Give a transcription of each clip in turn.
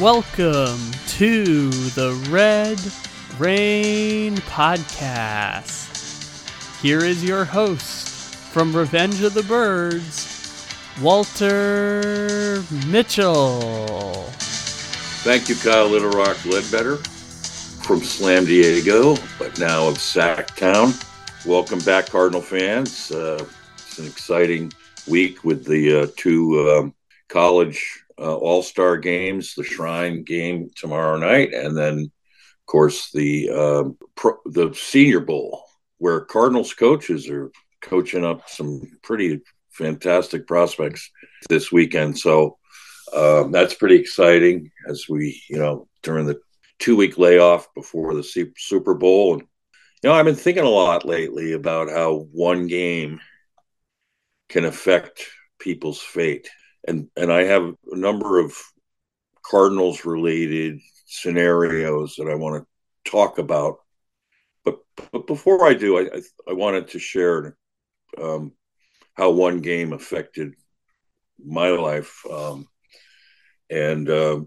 welcome to the Red Rain Podcast. Here is your host from Revenge of the Birds, Walter Mitchell. Thank you, Kyle Little Rock Ledbetter from Slam Diego, but now of Sacktown. Welcome back, Cardinal fans. Uh, it's an exciting week with the uh, two um, college uh, All Star games, the Shrine game tomorrow night, and then, of course, the uh, pro- the Senior Bowl, where Cardinals coaches are coaching up some pretty fantastic prospects this weekend. So um, that's pretty exciting as we, you know, during the two week layoff before the Super Bowl. And, you know, I've been thinking a lot lately about how one game can affect people's fate and and I have a number of Cardinals related scenarios that I want to talk about. But but before I do, I I, wanted to share um, how one game affected my life, um, and uh,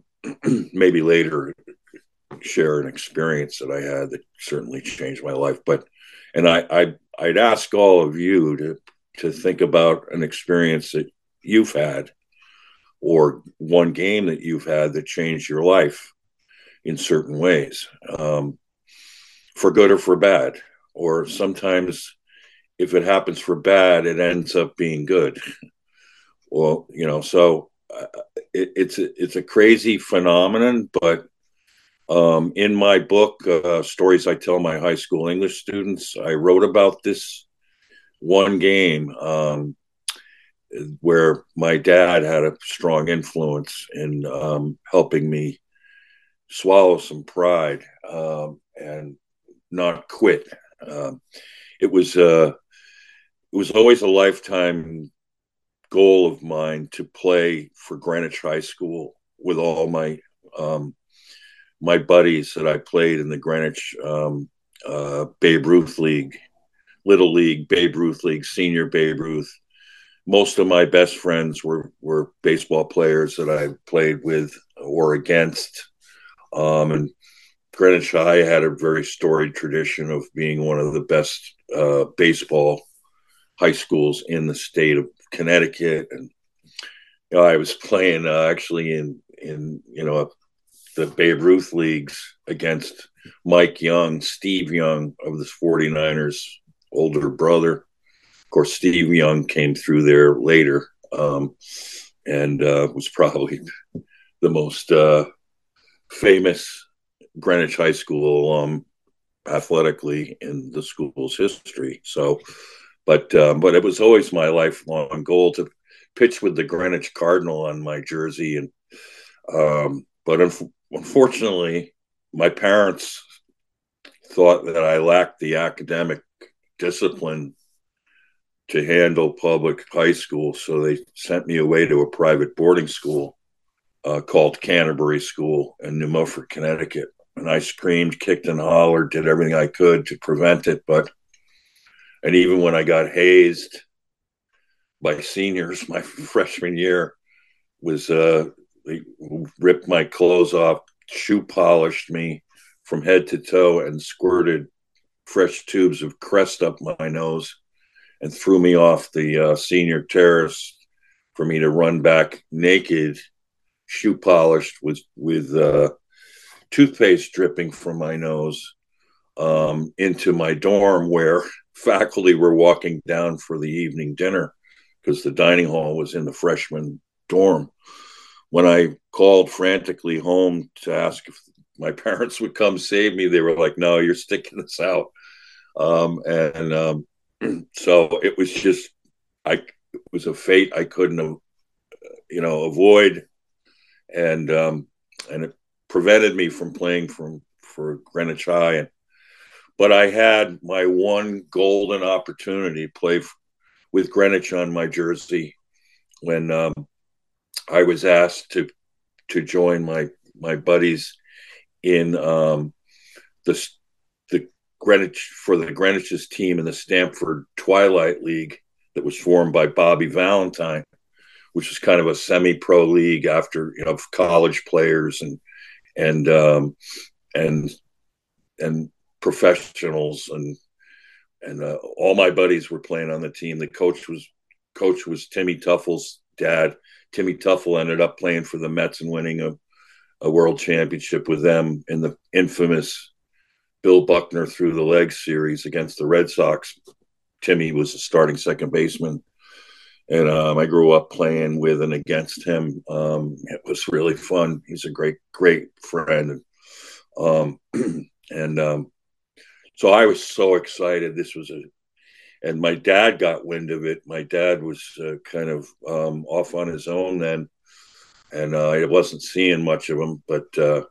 maybe later share an experience that I had that certainly changed my life. But and I, I I'd ask all of you to to think about an experience that you've had or one game that you've had that changed your life in certain ways, um, for good or for bad. Or sometimes, if it happens for bad, it ends up being good. well, you know, so uh, it, it's a, it's a crazy phenomenon, but um, in my book, uh, stories I tell my high school English students, I wrote about this one game. Um, where my dad had a strong influence in um, helping me swallow some pride um, and not quit. Um, it was uh, it was always a lifetime goal of mine to play for Greenwich High School with all my um, my buddies that I played in the Greenwich um, uh, Babe Ruth League, Little League, Babe Ruth League, Senior Babe Ruth most of my best friends were were baseball players that I played with or against. Um, and Greenwich High had a very storied tradition of being one of the best uh, baseball high schools in the state of Connecticut. And you know, I was playing uh, actually in in you know the Babe Ruth leagues against Mike Young, Steve Young of the 49ers, older brother of course, Steve Young came through there later um, and uh, was probably the most uh, famous Greenwich High School alum athletically in the school's history. So, but um, but it was always my lifelong goal to pitch with the Greenwich Cardinal on my jersey, and um, but un- unfortunately, my parents thought that I lacked the academic discipline to handle public high school. So they sent me away to a private boarding school uh, called Canterbury School in New Milford, Connecticut. And I screamed, kicked, and hollered, did everything I could to prevent it. But, and even when I got hazed by seniors my freshman year, was uh, they ripped my clothes off, shoe polished me from head to toe, and squirted fresh tubes of crest up my nose and threw me off the uh, senior terrace for me to run back naked, shoe polished with with uh, toothpaste dripping from my nose um, into my dorm where faculty were walking down for the evening dinner because the dining hall was in the freshman dorm. When I called frantically home to ask if my parents would come save me, they were like, "No, you're sticking this out." Um, and um, so it was just I it was a fate I couldn't have you know avoid. And um and it prevented me from playing from for Greenwich High. And but I had my one golden opportunity play with Greenwich on my jersey when um, I was asked to to join my my buddies in um, the Greenwich for the Greenwich's team in the Stamford Twilight League that was formed by Bobby Valentine, which was kind of a semi-pro league after you know college players and and um, and and professionals and and uh, all my buddies were playing on the team. The coach was coach was Timmy Teufel's dad. Timmy Teufel ended up playing for the Mets and winning a, a world championship with them in the infamous Bill Buckner through the legs series against the Red Sox. Timmy was a starting second baseman. And um, I grew up playing with and against him. Um, it was really fun. He's a great, great friend. Um, and um, so I was so excited. This was a, and my dad got wind of it. My dad was uh, kind of um, off on his own then, and uh, I wasn't seeing much of him, but uh,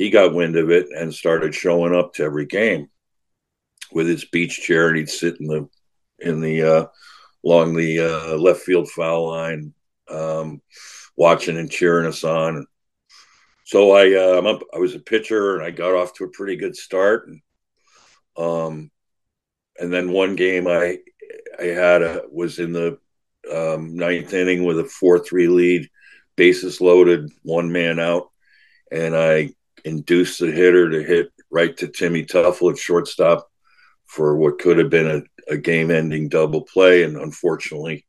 he got wind of it and started showing up to every game with his beach chair, and he'd sit in the in the uh, along the uh, left field foul line, um, watching and cheering us on. So I uh, I was a pitcher, and I got off to a pretty good start. And, um, and then one game I I had a was in the um, ninth inning with a four three lead, bases loaded, one man out, and I induced the hitter to hit right to Timmy Teufel at shortstop for what could have been a, a game ending double play, and unfortunately,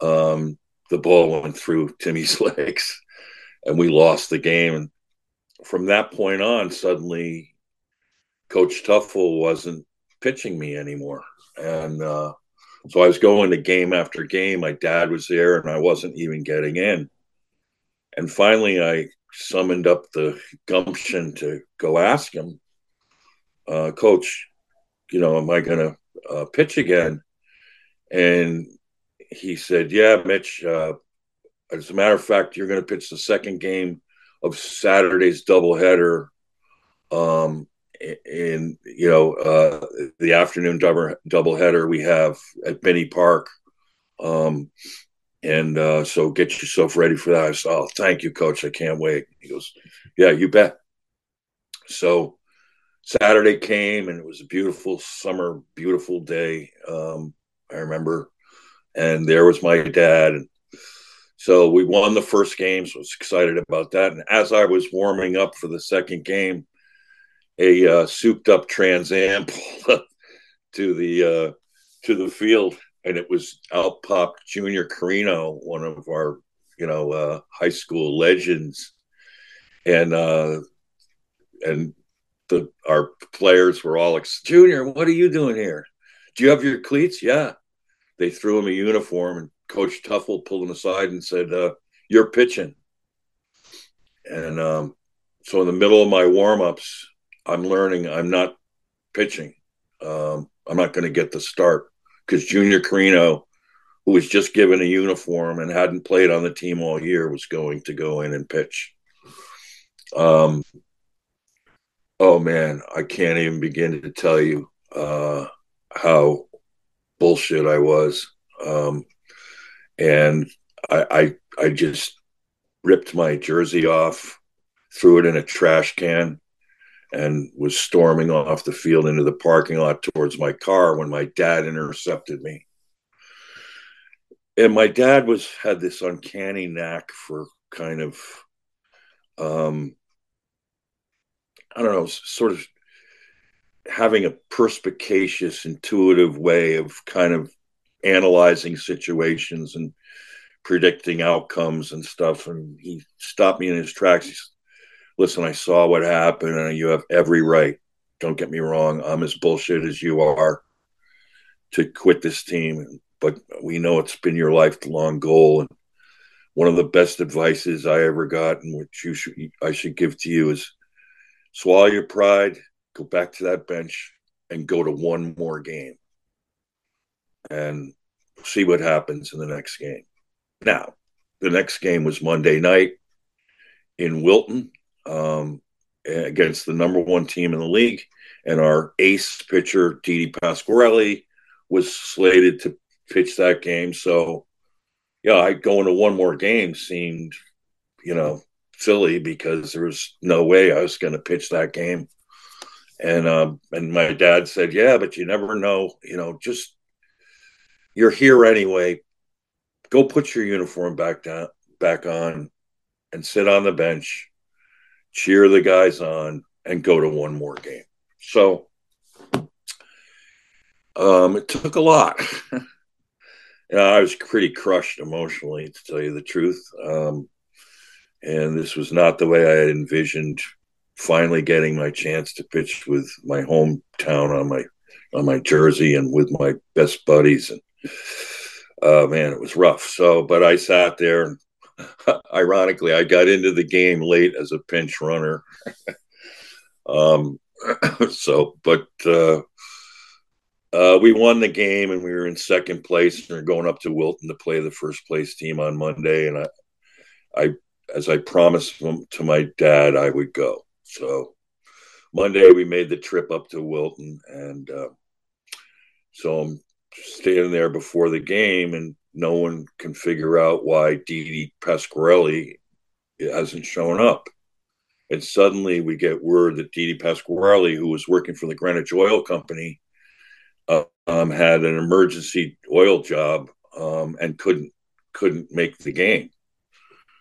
um, the ball went through Timmy's legs, and we lost the game. And from that point on, suddenly Coach Teufel wasn't pitching me anymore. And uh, so I was going to game after game. My dad was there and I wasn't even getting in. And finally, I summoned up the gumption to go ask him, uh, Coach, you know, am I going to uh, pitch again? And he said, Yeah, Mitch. Uh, as a matter of fact, you're going to pitch the second game of Saturday's doubleheader um, in you know uh, the afternoon double doubleheader we have at Benny Park, um, and uh, so get yourself ready for that. I said, "Oh, thank you, Coach. I can't wait." He goes, "Yeah, you bet." So Saturday came, and it was a beautiful summer, beautiful day. Um, I remember, and there was my dad, and so we won the first game. So I was excited about that. And as I was warming up for the second game a uh, souped up Trans Am to the uh, to the field, and it was out popped Junior Carino, one of our you know uh, high school legends, and uh, and the our players were all like, Junior, what are you doing here? Do you have your cleats? Yeah. They threw him a uniform, and Coach Teufel pulled him aside and said, uh, "You're pitching." And um, so in the middle of my warm ups, I'm learning I'm not pitching. Um, I'm not going to get the start because Junior Carino, who was just given a uniform and hadn't played on the team all year, was going to go in and pitch. Um, oh man, I can't even begin to tell you uh, how bullshit I was. Um, and I, I, I just ripped my jersey off, threw it in a trash can, and was storming off the field into the parking lot towards my car when my dad intercepted me. And my dad was had this uncanny knack for kind of um I don't know, sort of having a perspicacious, intuitive way of kind of analyzing situations and predicting outcomes and stuff. And he stopped me in his tracks. Listen, I saw what happened and you have every right. Don't get me wrong. I'm as bullshit as you are to quit this team. But we know it's been your lifelong goal. And one of the best advices I ever got and which you should, I should give to you is swallow your pride, go back to that bench and go to one more game and see what happens in the next game. Now, the next game was Monday night in Wilton um, against the number one team in the league. And our ace pitcher, Didi Pasquarelli, was slated to pitch that game. So, yeah, I going to one more game seemed, you know, silly because there was no way I was going to pitch that game. And um, and my dad said, "Yeah, but you never know. You know, just you're here anyway. go put your uniform back down, back on, and sit on the bench, cheer the guys on, and go to one more game. So um, it took a lot. yeah, I was pretty crushed emotionally, to tell you the truth. Um, and this was not the way I had envisioned finally getting my chance to pitch with my hometown on my on my jersey and with my best buddies and uh, man it was rough so but i sat there and ironically i got into the game late as a pinch runner um, so but uh, uh, we won the game and we were in second place and we are going up to Wilton to play the first place team on Monday. And I, I, as I promised to my dad, I would go. So Monday we made the trip up to Wilton, and uh, so I'm standing there before the game, and no one can figure out why Didi Pasquarelli hasn't shown up. And suddenly we get word that Didi Pasquarelli, who was working for the Greenwich Oil Company, uh, um, had an emergency oil job um, and couldn't couldn't make the game.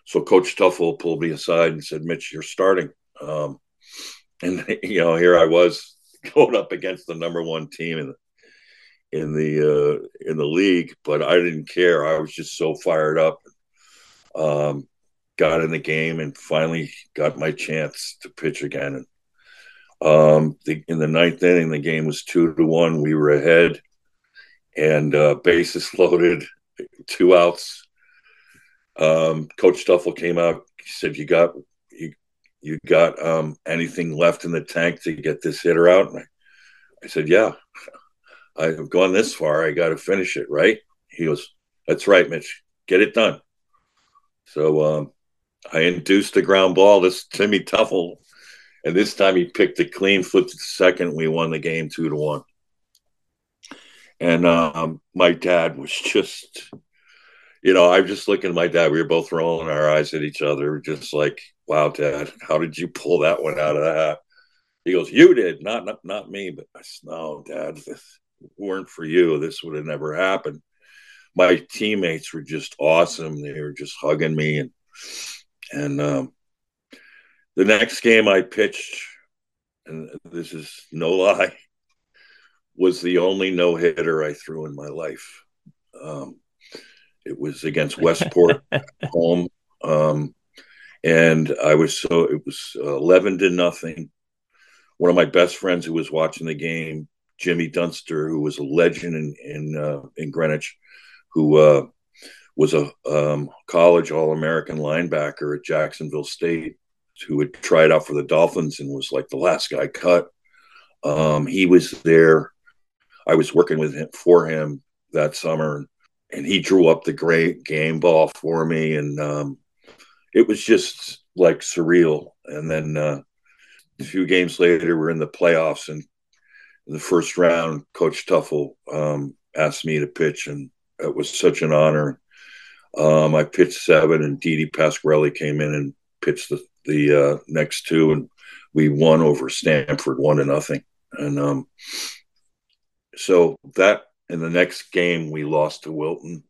So Coach Teufel pulled me aside and said, "Mitch, you're starting." Um, and you know, here I was going up against the number one team in the in the uh, in the league, but I didn't care. I was just so fired up. Um, got in the game and finally got my chance to pitch again. And um, the, in the ninth inning, the game was two to one. We were ahead, and uh, bases loaded, two outs. Um, Coach Stuffle came out. He said, "You got you, you got um, anything left in the tank to get this hitter out?" And I, I said, "Yeah, I've gone this far. I got to finish it, right?" He goes, "That's right, Mitch. Get it done." So um, I induced a ground ball to Timmy Teufel and this time he picked it clean, flipped it second. We won the game two to one. And um, my dad was just, you know, I'm just looking at my dad. We were both rolling our eyes at each other, just like, wow, dad, how did you pull that one out of that? He goes, you did, not not, not me. But I said, no, dad, it weren't for you, this would have never happened. My teammates were just awesome. They were just hugging me and, and, um, the next game I pitched, and this is no lie, was the only no hitter I threw in my life. Um, it was against Westport home. Um, and I was so, it was 11 to nothing. One of my best friends who was watching the game, Jimmy Dunster, who was a legend in, in, uh, in Greenwich, who uh, was a um, college All American linebacker at Jacksonville State who had tried out for the Dolphins and was like the last guy cut. Um, he was there. I was working with him for him that summer, and he drew up the great game ball for me, and um, it was just like surreal. And then uh, a few games later, we're in the playoffs, and the first round, Coach Teufel um, asked me to pitch, and it was such an honor. Um, I pitched seven, and Didi Pasquarelli came in and pitched the the uh, next two, and we won over Stamford one to nothing. And um, so that in the next game we lost to Wilton,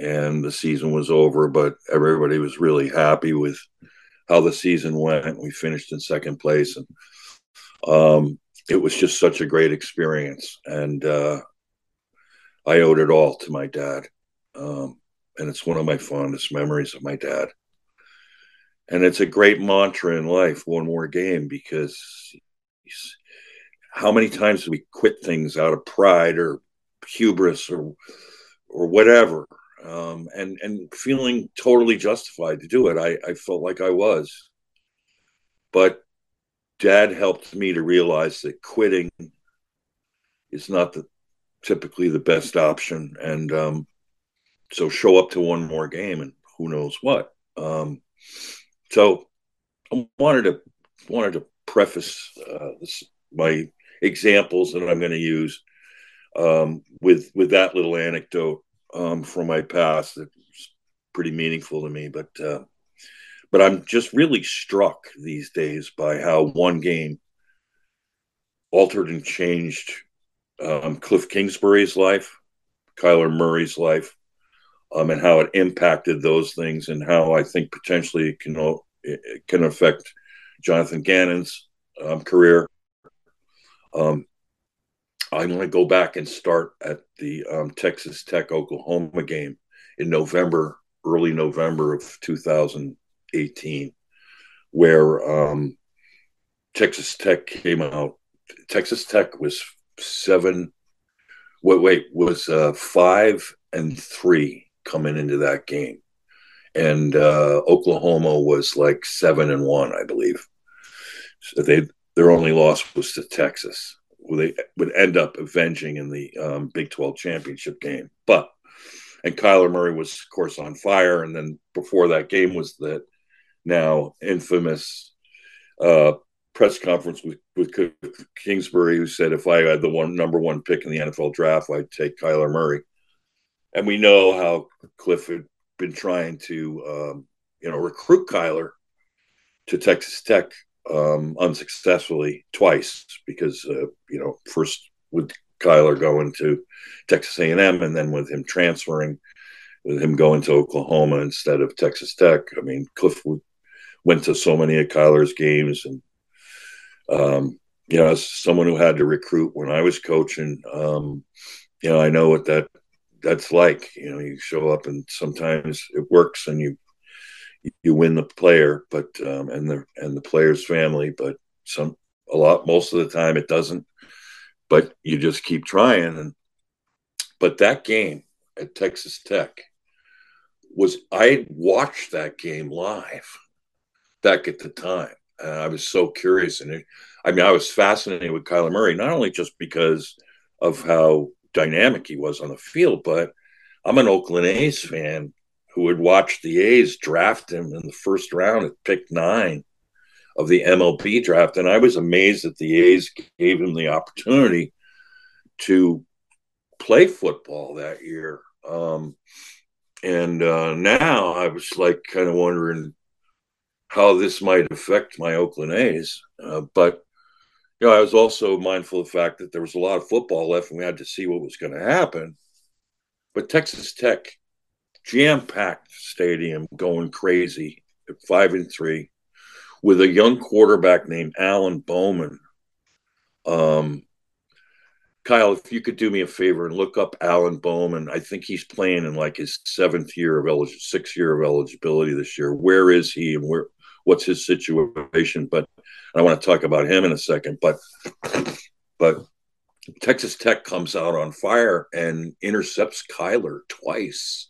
and the season was over. But everybody was really happy with how the season went. We finished in second place, and um, it was just such a great experience. And uh, I owed it all to my dad. Um, and it's one of my fondest memories of my dad and it's a great mantra in life one more game because how many times do we quit things out of pride or hubris or or whatever um, and and feeling totally justified to do it I, I felt like i was but dad helped me to realize that quitting is not the typically the best option and um, so show up to one more game and who knows what um, so I wanted to wanted to preface uh, this, my examples that I'm going to use um, with with that little anecdote um, from my past that's pretty meaningful to me. But uh, but I'm just really struck these days by how one game altered and changed um, Kliff Kingsbury's life, Kyler Murray's life, um, and how it impacted those things, and how I think potentially it can it can affect Jonathan Gannon's um, career. Um, I'm going to go back and start at the um, Texas Tech Oklahoma game in November, early November of 2018, where um, Texas Tech came out. Texas Tech was seven. Wait, wait, was uh, five and three coming into that game, and uh, Oklahoma was like seven and one, I believe. So they their only loss was to Texas they would end up avenging in the um, Big 12 championship game. But, and Kyler Murray was, of course, on fire. And then before that game was that now infamous uh, press conference with, with Kingsbury, who said, if I had the one number one pick in the NFL draft, I'd take Kyler Murray. And we know how Kliff had been trying to, um, you know, recruit Kyler to Texas Tech um, unsuccessfully twice because uh, you know first with Kyler going to Texas A&M and then with him transferring, with him going to Oklahoma instead of Texas Tech. I mean, Kliff went to so many of Kyler's games, and um, you know, as someone who had to recruit when I was coaching, um, you know, I know what that that's like. You know, you show up and sometimes it works, and you you win the player, but um, and the and the player's family, but some a lot most of the time it doesn't. But you just keep trying, and but that game at Texas Tech was I watched that game live back at the time. And I was so curious, and it, I mean, I was fascinated with Kyler Murray not only just because of how dynamic he was on the field, but I'm an Oakland A's fan who had watched the A's draft him in the first round at pick nine of the MLB draft. And I was amazed that the A's gave him the opportunity to play football that year. Um, and uh, now I was like kind of wondering how this might affect my Oakland A's. Uh, but you know, I was also mindful of the fact that there was a lot of football left, and we had to see what was going to happen. But Texas Tech jam packed stadium going crazy at five and three with a young quarterback named Alan Bowman. Um, Kyle, if you could do me a favor and look up Alan Bowman, I think he's playing in like his seventh year of eligibility, sixth year of eligibility this year. Where is he and where? What's his situation? But I want to talk about him in a second. But but Texas Tech comes out on fire and intercepts Kyler twice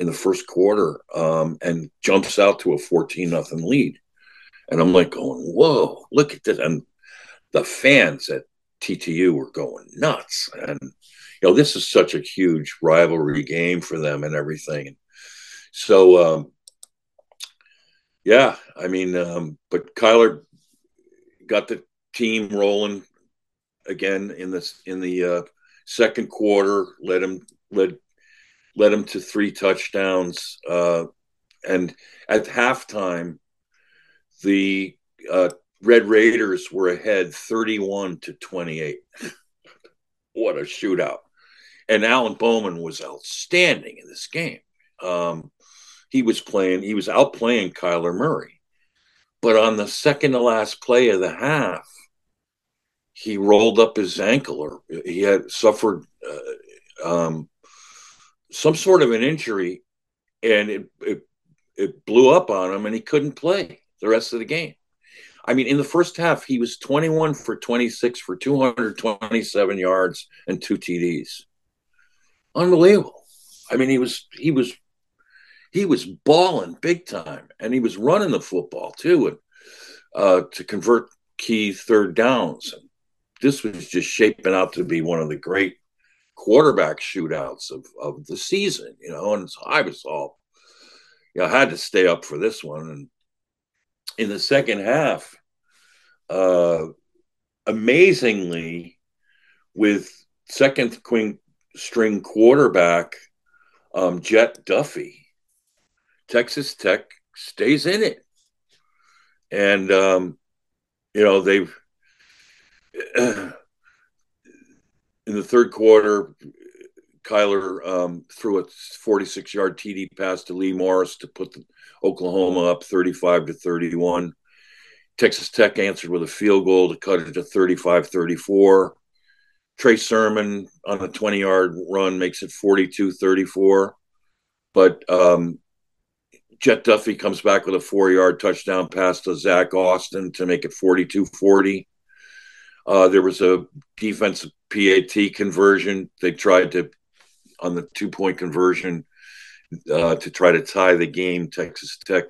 in the first quarter um, and jumps out to a 14 nothing lead. And I'm like going, whoa, look at this. And the fans at TTU were going nuts. And, you know, this is such a huge rivalry game for them and everything. So, um, yeah, I mean, um, but Kyler got the team rolling again in this in the uh, second quarter. Led him led led him to three touchdowns. Uh, and at halftime, the uh, Red Raiders were ahead 31 to 28. what a shootout. And Alan Bowman was outstanding in this game. Um, he was playing, he was outplaying Kyler Murray. But on the second to last play of the half, he rolled up his ankle or he had suffered uh, um, some sort of an injury, and it, it it blew up on him, and he couldn't play the rest of the game. I mean, in the first half, he was 21 for 26 for 227 yards and two TDs. Unbelievable. I mean, he was he was he was balling big time, and he was running the football too, and uh, to convert key third downs. And this was just shaping out to be one of the great quarterback shootouts of, of the season, you know, and so I was all, you know, I had to stay up for this one. And in the second half, uh, amazingly, with second string quarterback um, Jett Duffey, Texas Tech stays in it. And, um, you know, they've, in the third quarter, Kyler um, threw a 46 yard TD pass to Lee Morris to put Oklahoma up 35 to 31. Texas Tech answered with a field goal to cut it to 35 34. Trey Sermon on a 20 yard run makes it 42 34. But um, Jett Duffey comes back with a four yard touchdown pass to Zach Austin to make it 42 40. Uh, there was a defensive PAT conversion. They tried to, on the two point conversion, uh, to try to tie the game. Texas Tech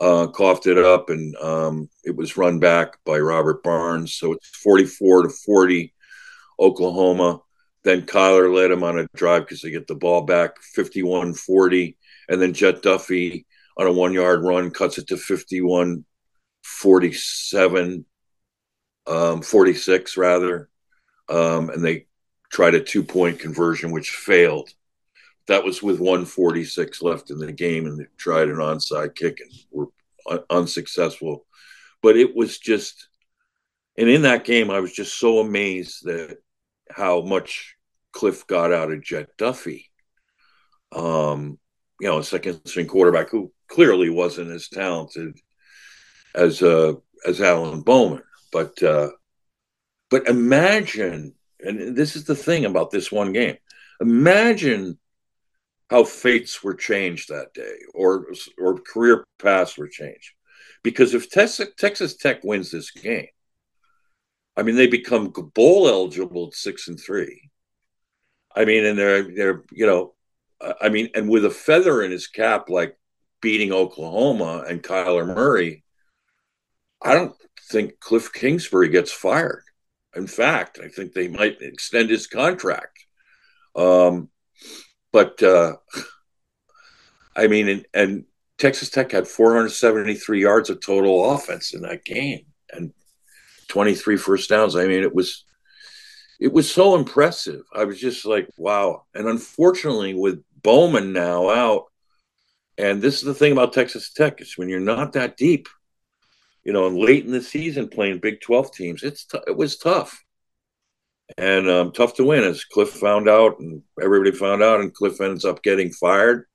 uh, coughed it up, and um, it was run back by Robert Barnes. So it's 44 to 40, Oklahoma. Then Kyler led him on a drive because they get the ball back 51 40. And then Jett Duffey on a one yard run cuts it to 51 47, um, 46 rather. Um, and they tried a two point conversion, which failed. That was with 146 left in the game, and they tried an onside kick and were un- unsuccessful. But it was just, and in that game, I was just so amazed that how much Kliff got out of Jett Duffey. Um, you know, a second string quarterback who clearly wasn't as talented as uh, as Alan Bowman, but uh, but imagine, and this is the thing about this one game. Imagine how fates were changed that day, or or career paths were changed, because if Texas, Texas Tech wins this game, I mean they become bowl eligible at six and three. I mean, and they're they're you know, I mean, and with a feather in his cap like beating Oklahoma and Kyler Murray, I don't think Kliff Kingsbury gets fired. In fact, I think they might extend his contract. Um, but uh, I mean, and, and, Texas Tech had 473 yards of total offense in that game and 23 first downs. I mean, it was it was so impressive. I was just like, wow. And unfortunately, with Bowman now out, and this is the thing about Texas Tech is when you're not that deep, you know, and late in the season playing Big 12 teams, it's t- it was tough and um, tough to win as Kliff found out and everybody found out, and Kliff ends up getting fired.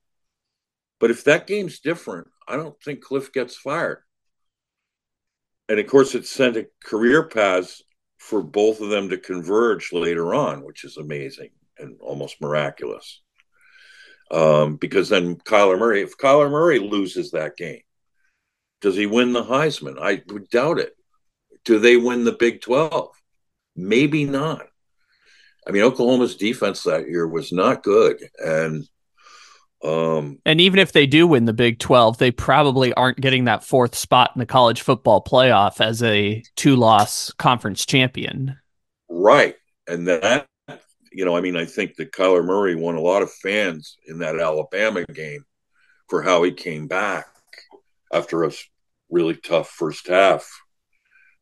But if that game's different, I don't think Kliff gets fired. And of course, it sent a career paths for both of them to converge later on, which is amazing and almost miraculous. Um, because then Kyler Murray, if Kyler Murray loses that game, does he win the Heisman? I would doubt it. Do they win the Big 12? Maybe not. I mean, Oklahoma's defense that year was not good, and um, and even if they do win the Big Twelve, they probably aren't getting that fourth spot in the college football playoff as a two-loss conference champion. Right, and that you know, I mean, I think that Kyler Murray won a lot of fans in that Alabama game for how he came back after a really tough first half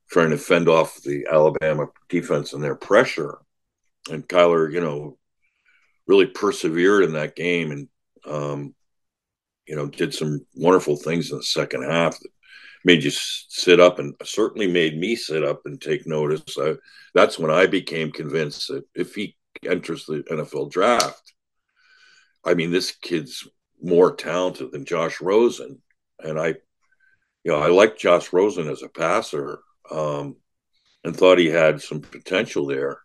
trying to fend off the Alabama defense and their pressure. And Kyler, you know, really persevered in that game and, um, you know, did some wonderful things in the second half that made you sit up and certainly made me sit up and take notice. I, that's when I became convinced that if he enters the NFL draft, I mean, this kid's more talented than Josh Rosen. And I, you know, I like Josh Rosen as a passer um, and thought he had some potential there.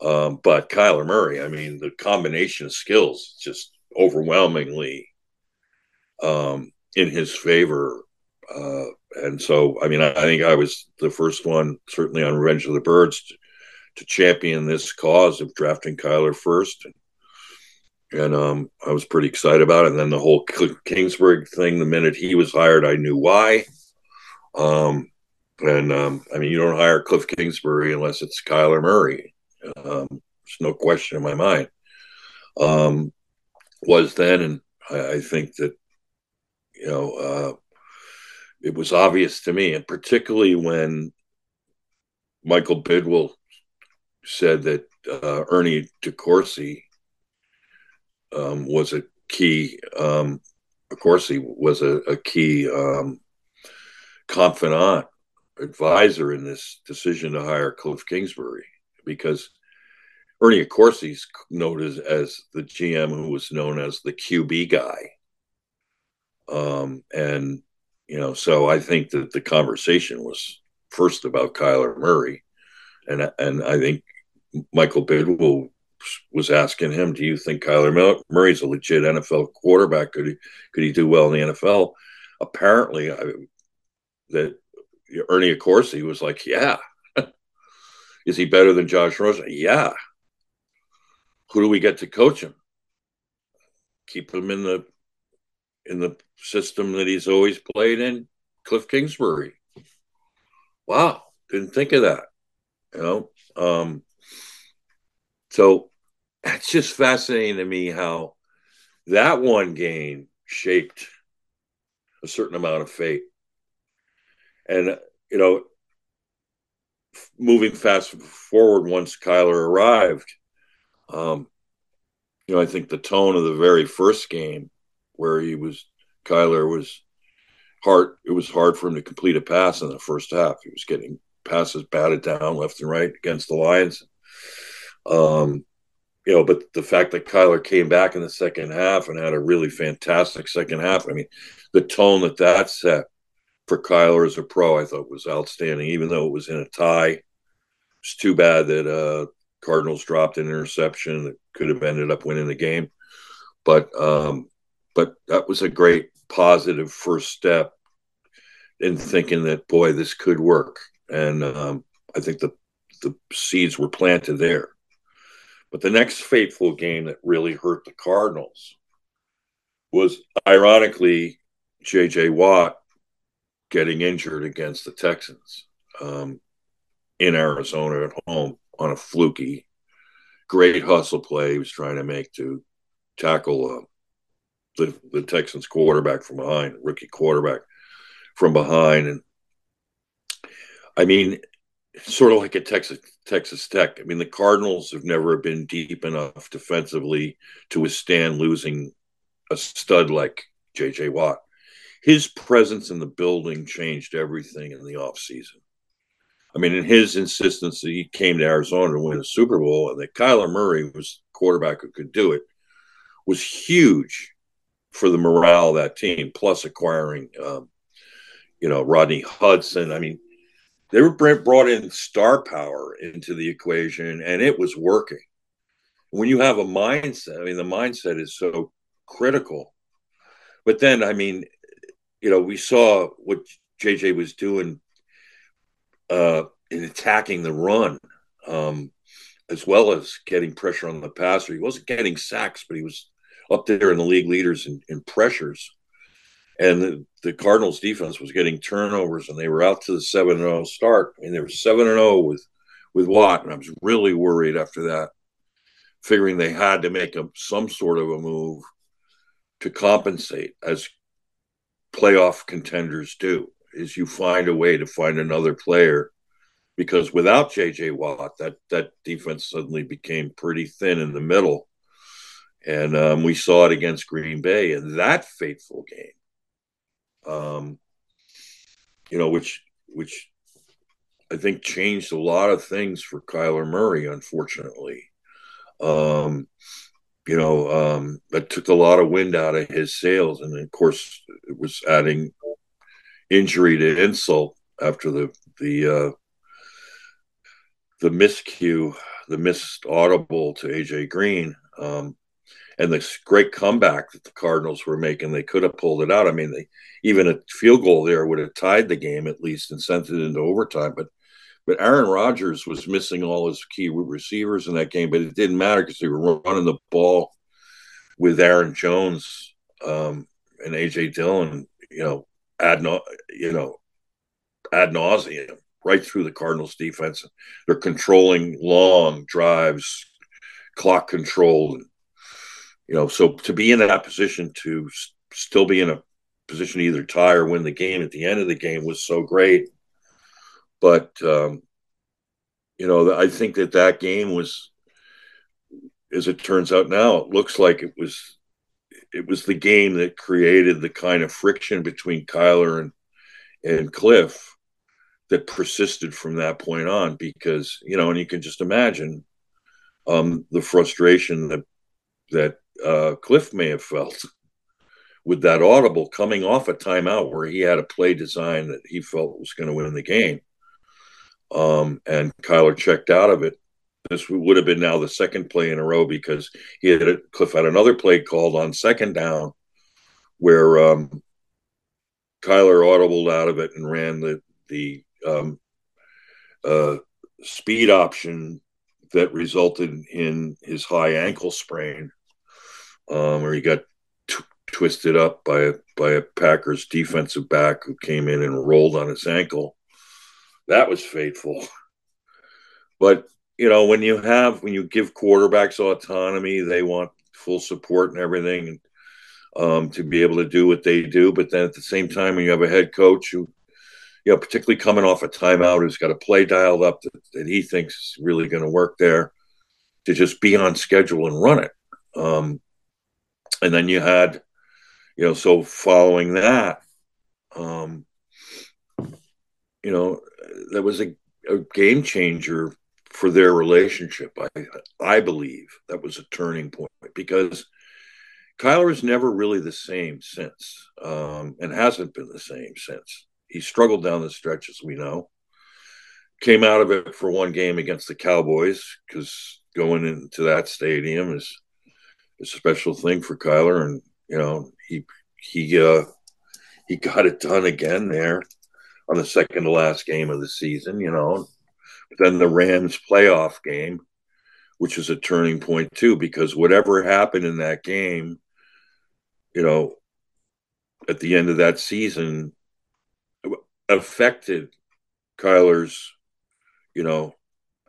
Um, but Kyler Murray, I mean, the combination of skills just overwhelmingly um, in his favor. Uh, and so, I mean, I, I, think I was the first one, certainly on Revenge of the Birds, to, champion this cause of drafting Kyler first. And, um, I was pretty excited about it. And then the whole Kingsbury thing, the minute he was hired, I knew why. Um, and um, I mean, you don't hire Kliff Kingsbury unless it's Kyler Murray. Um, there's no question in my mind. Um, was then, and I, I, think that you know uh, it was obvious to me, and particularly when Michael Bidwill said that uh, Ernie Accorsi um, was a key. Um, Accorsi was a, a key um, confidant advisor in this decision to hire Kliff Kingsbury because Ernie Accorsi's noted as the GM who was known as the QB guy. Um, and you know, so I think that the conversation was first about Kyler Murray, and and I think Michael Bidwill was asking him, "Do you think Kyler Murray's a legit NFL quarterback? Could he could he do well in the NFL?" Apparently, I, that Ernie Accorsi was like, "Yeah." Is he better than Josh Rosen? Yeah. Who do we get to coach him? Keep him in the in the system that he's always played in, Kliff Kingsbury. Wow, didn't think of that. You know, um, so it's just fascinating to me how that one game shaped a certain amount of fate. And, you know, moving fast forward once Kyler arrived, um, you know, I think the tone of the very first game where he was, Kyler was hard, it was hard for him to complete a pass in the first half. He was getting passes batted down left and right against the Lions. Um, you know, but the fact that Kyler came back in the second half and had a really fantastic second half, I mean, the tone that that set for Kyler as a pro, I thought was outstanding, even though it was in a tie. It's too bad that uh, Cardinals dropped an interception that could have ended up winning the game. But um, but that was a great positive first step in thinking that boy, this could work. And um, I think the the seeds were planted there. But the next fateful game that really hurt the Cardinals was ironically J.J. Watt getting injured against the Texans um, in Arizona at home on a fluky, great hustle play he was trying to make to tackle uh, the, the Texans quarterback from behind, rookie quarterback from behind. And I mean, sort of like a Texas Texas Tech. I mean, the Cardinals have never been deep enough defensively to withstand losing a stud like J.J. Watt. His presence in the building changed everything in the offseason. I mean, in his insistence that he came to Arizona to win a Super Bowl and that Kyler Murray was quarterback who could do it was huge for the morale of that team, plus acquiring, um, you know, Rodney Hudson. I mean, they were brought in star power into the equation and it was working. When you have a mindset i mean the mindset is so critical. But then i mean you know we saw what jj was doing uh in attacking the run um as well as getting pressure on the passer. He wasn't getting sacks but he was up there in the league leaders in, in pressures and the, the, Cardinals defense was getting turnovers, and they were out to the seven and zero oh start. Mean, they were seven and zero oh with with Watt, and I was really worried after that, figuring they had to make a, some sort of a move to compensate, as playoff contenders do. Is you find a way to find another player, because without J.J. Watt, that that defense suddenly became pretty thin in the middle. And um, we saw it against Green Bay in that fateful game um, you know, which which I think changed a lot of things for Kyler Murray, unfortunately. Um, you know, um, that took a lot of wind out of his sails, and of course, it was adding injury to insult after the the uh, the miscue, the missed audible to AJ Green. Um, and this great comeback that the Cardinals were making, they could have pulled it out. I mean, they even a field goal there would have tied the game at least and sent it into overtime. But but Aaron Rodgers was missing all his key receivers in that game, but it didn't matter because they were running the ball with Aaron Jones um, and AJ Dillon, you know, ad you know, ad nauseum right through the Cardinals defense. They're controlling long drives, clock control, and you know, so to be in that position to still be in a position to either tie or win the game at the end of the game was so great. But um, you know, I think that that game was, as it turns out now, it looks like it was, it was the game that created the kind of friction between Kyler and and Kliff that persisted from that point on. Because you know, and you can just imagine um, the frustration that that uh, Kliff may have felt with that audible coming off a timeout where he had a play design that he felt was going to win the game. Um, and Kyler checked out of it. This would have been now the second play in a row because he had a, Kliff had another play called on second down where um, Kyler audibled out of it and ran the the um, uh, speed option that resulted in his high ankle sprain, um, where he got t- twisted up by a by a Packers defensive back who came in and rolled on his ankle. That was fateful. But you know, when you have when you give quarterbacks autonomy, they want full support and everything um, to be able to do what they do. But then at the same time, when you have a head coach who you know, particularly coming off a timeout, who's got a play dialed up that, that he thinks is really going to work there, to just be on schedule and run it. Um, and then you had, you know, so following that, um, you know, that was a, a game changer for their relationship. I I believe that was a turning point because Kyler is never really the same since, um, and hasn't been the same since he struggled down the stretch, as we know. Came out of it for one game against the Cowboys because going into that stadium is a special thing for Kyler, and you know he he uh, he got it done again there on the second to last game of the season. You know, but then the Rams playoff game, which is a turning point too, because whatever happened in that game, you know, at the end of that season, affected Kyler's, you know,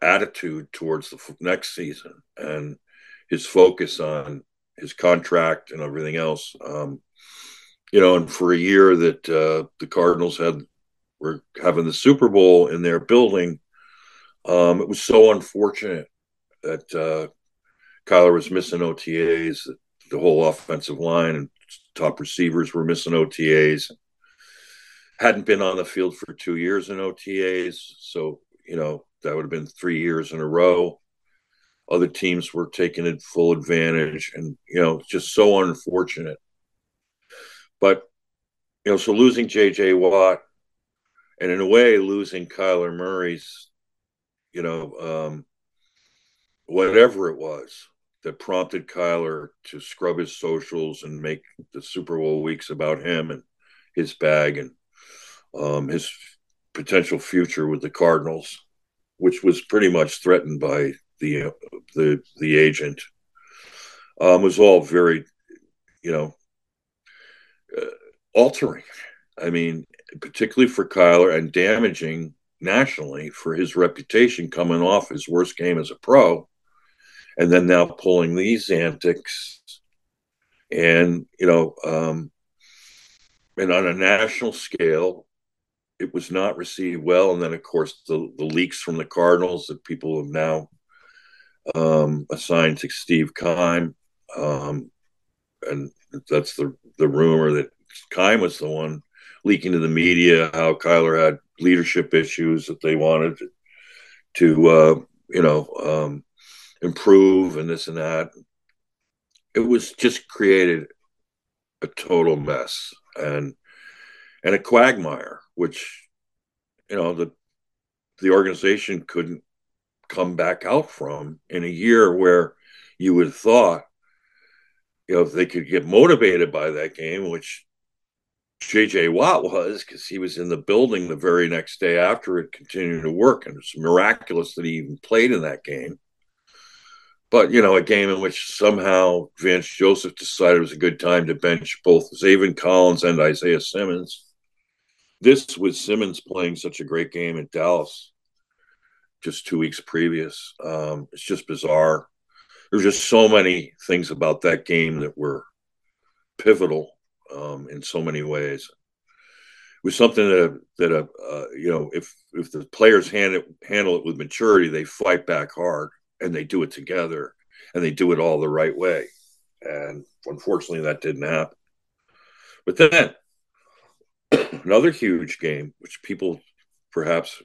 attitude towards the next season and his focus on his contract and everything else. Um, you know, and for a year that uh, the Cardinals had were having the Super Bowl in their building, um, it was so unfortunate that uh, Kyler was missing OTAs. The whole offensive line and top receivers were missing OTAs hadn't been on the field for two years in OTAs. So, you know, that would have been three years in a row. Other teams were taking it full advantage and, you know, just so unfortunate. But, you know, so losing JJ Watt and in a way losing Kyler Murray's, you know, um, whatever it was that prompted Kyler to scrub his socials and make the Super Bowl weeks about him and his bag and um, his potential future with the Cardinals, which was pretty much threatened by the the the agent, um, was all very, you know, uh, altering. I mean, particularly for Kyler and damaging nationally for his reputation coming off his worst game as a pro, and then now pulling these antics, and you know, um, and on a national scale, it was not received well. And then, of course, the, the leaks from the Cardinals that people have now um, assigned to Steve Keim. Um, and that's the, the rumor that Keim was the one leaking to the media how Kyler had leadership issues that they wanted to, to uh, you know, um, improve and this and that. It was just created a total mess and and a quagmire which you know the the organization couldn't come back out from in a year where you would have thought you know if they could get motivated by that game which JJ Watt was because he was in the building the very next day after it continued to work and it's miraculous that he even played in that game. But you know a game in which somehow Vance Joseph decided it was a good time to bench both Zaven Collins and Isaiah Simmons. This was Simmons playing such a great game in Dallas just two weeks previous. Um, it's just bizarre. There's just so many things about that game that were pivotal um, in so many ways. It was something that that uh, uh, you know if if the players hand it, handle it with maturity, they fight back hard and they do it together and they do it all the right way. And unfortunately, that didn't happen. But then another huge game, which people perhaps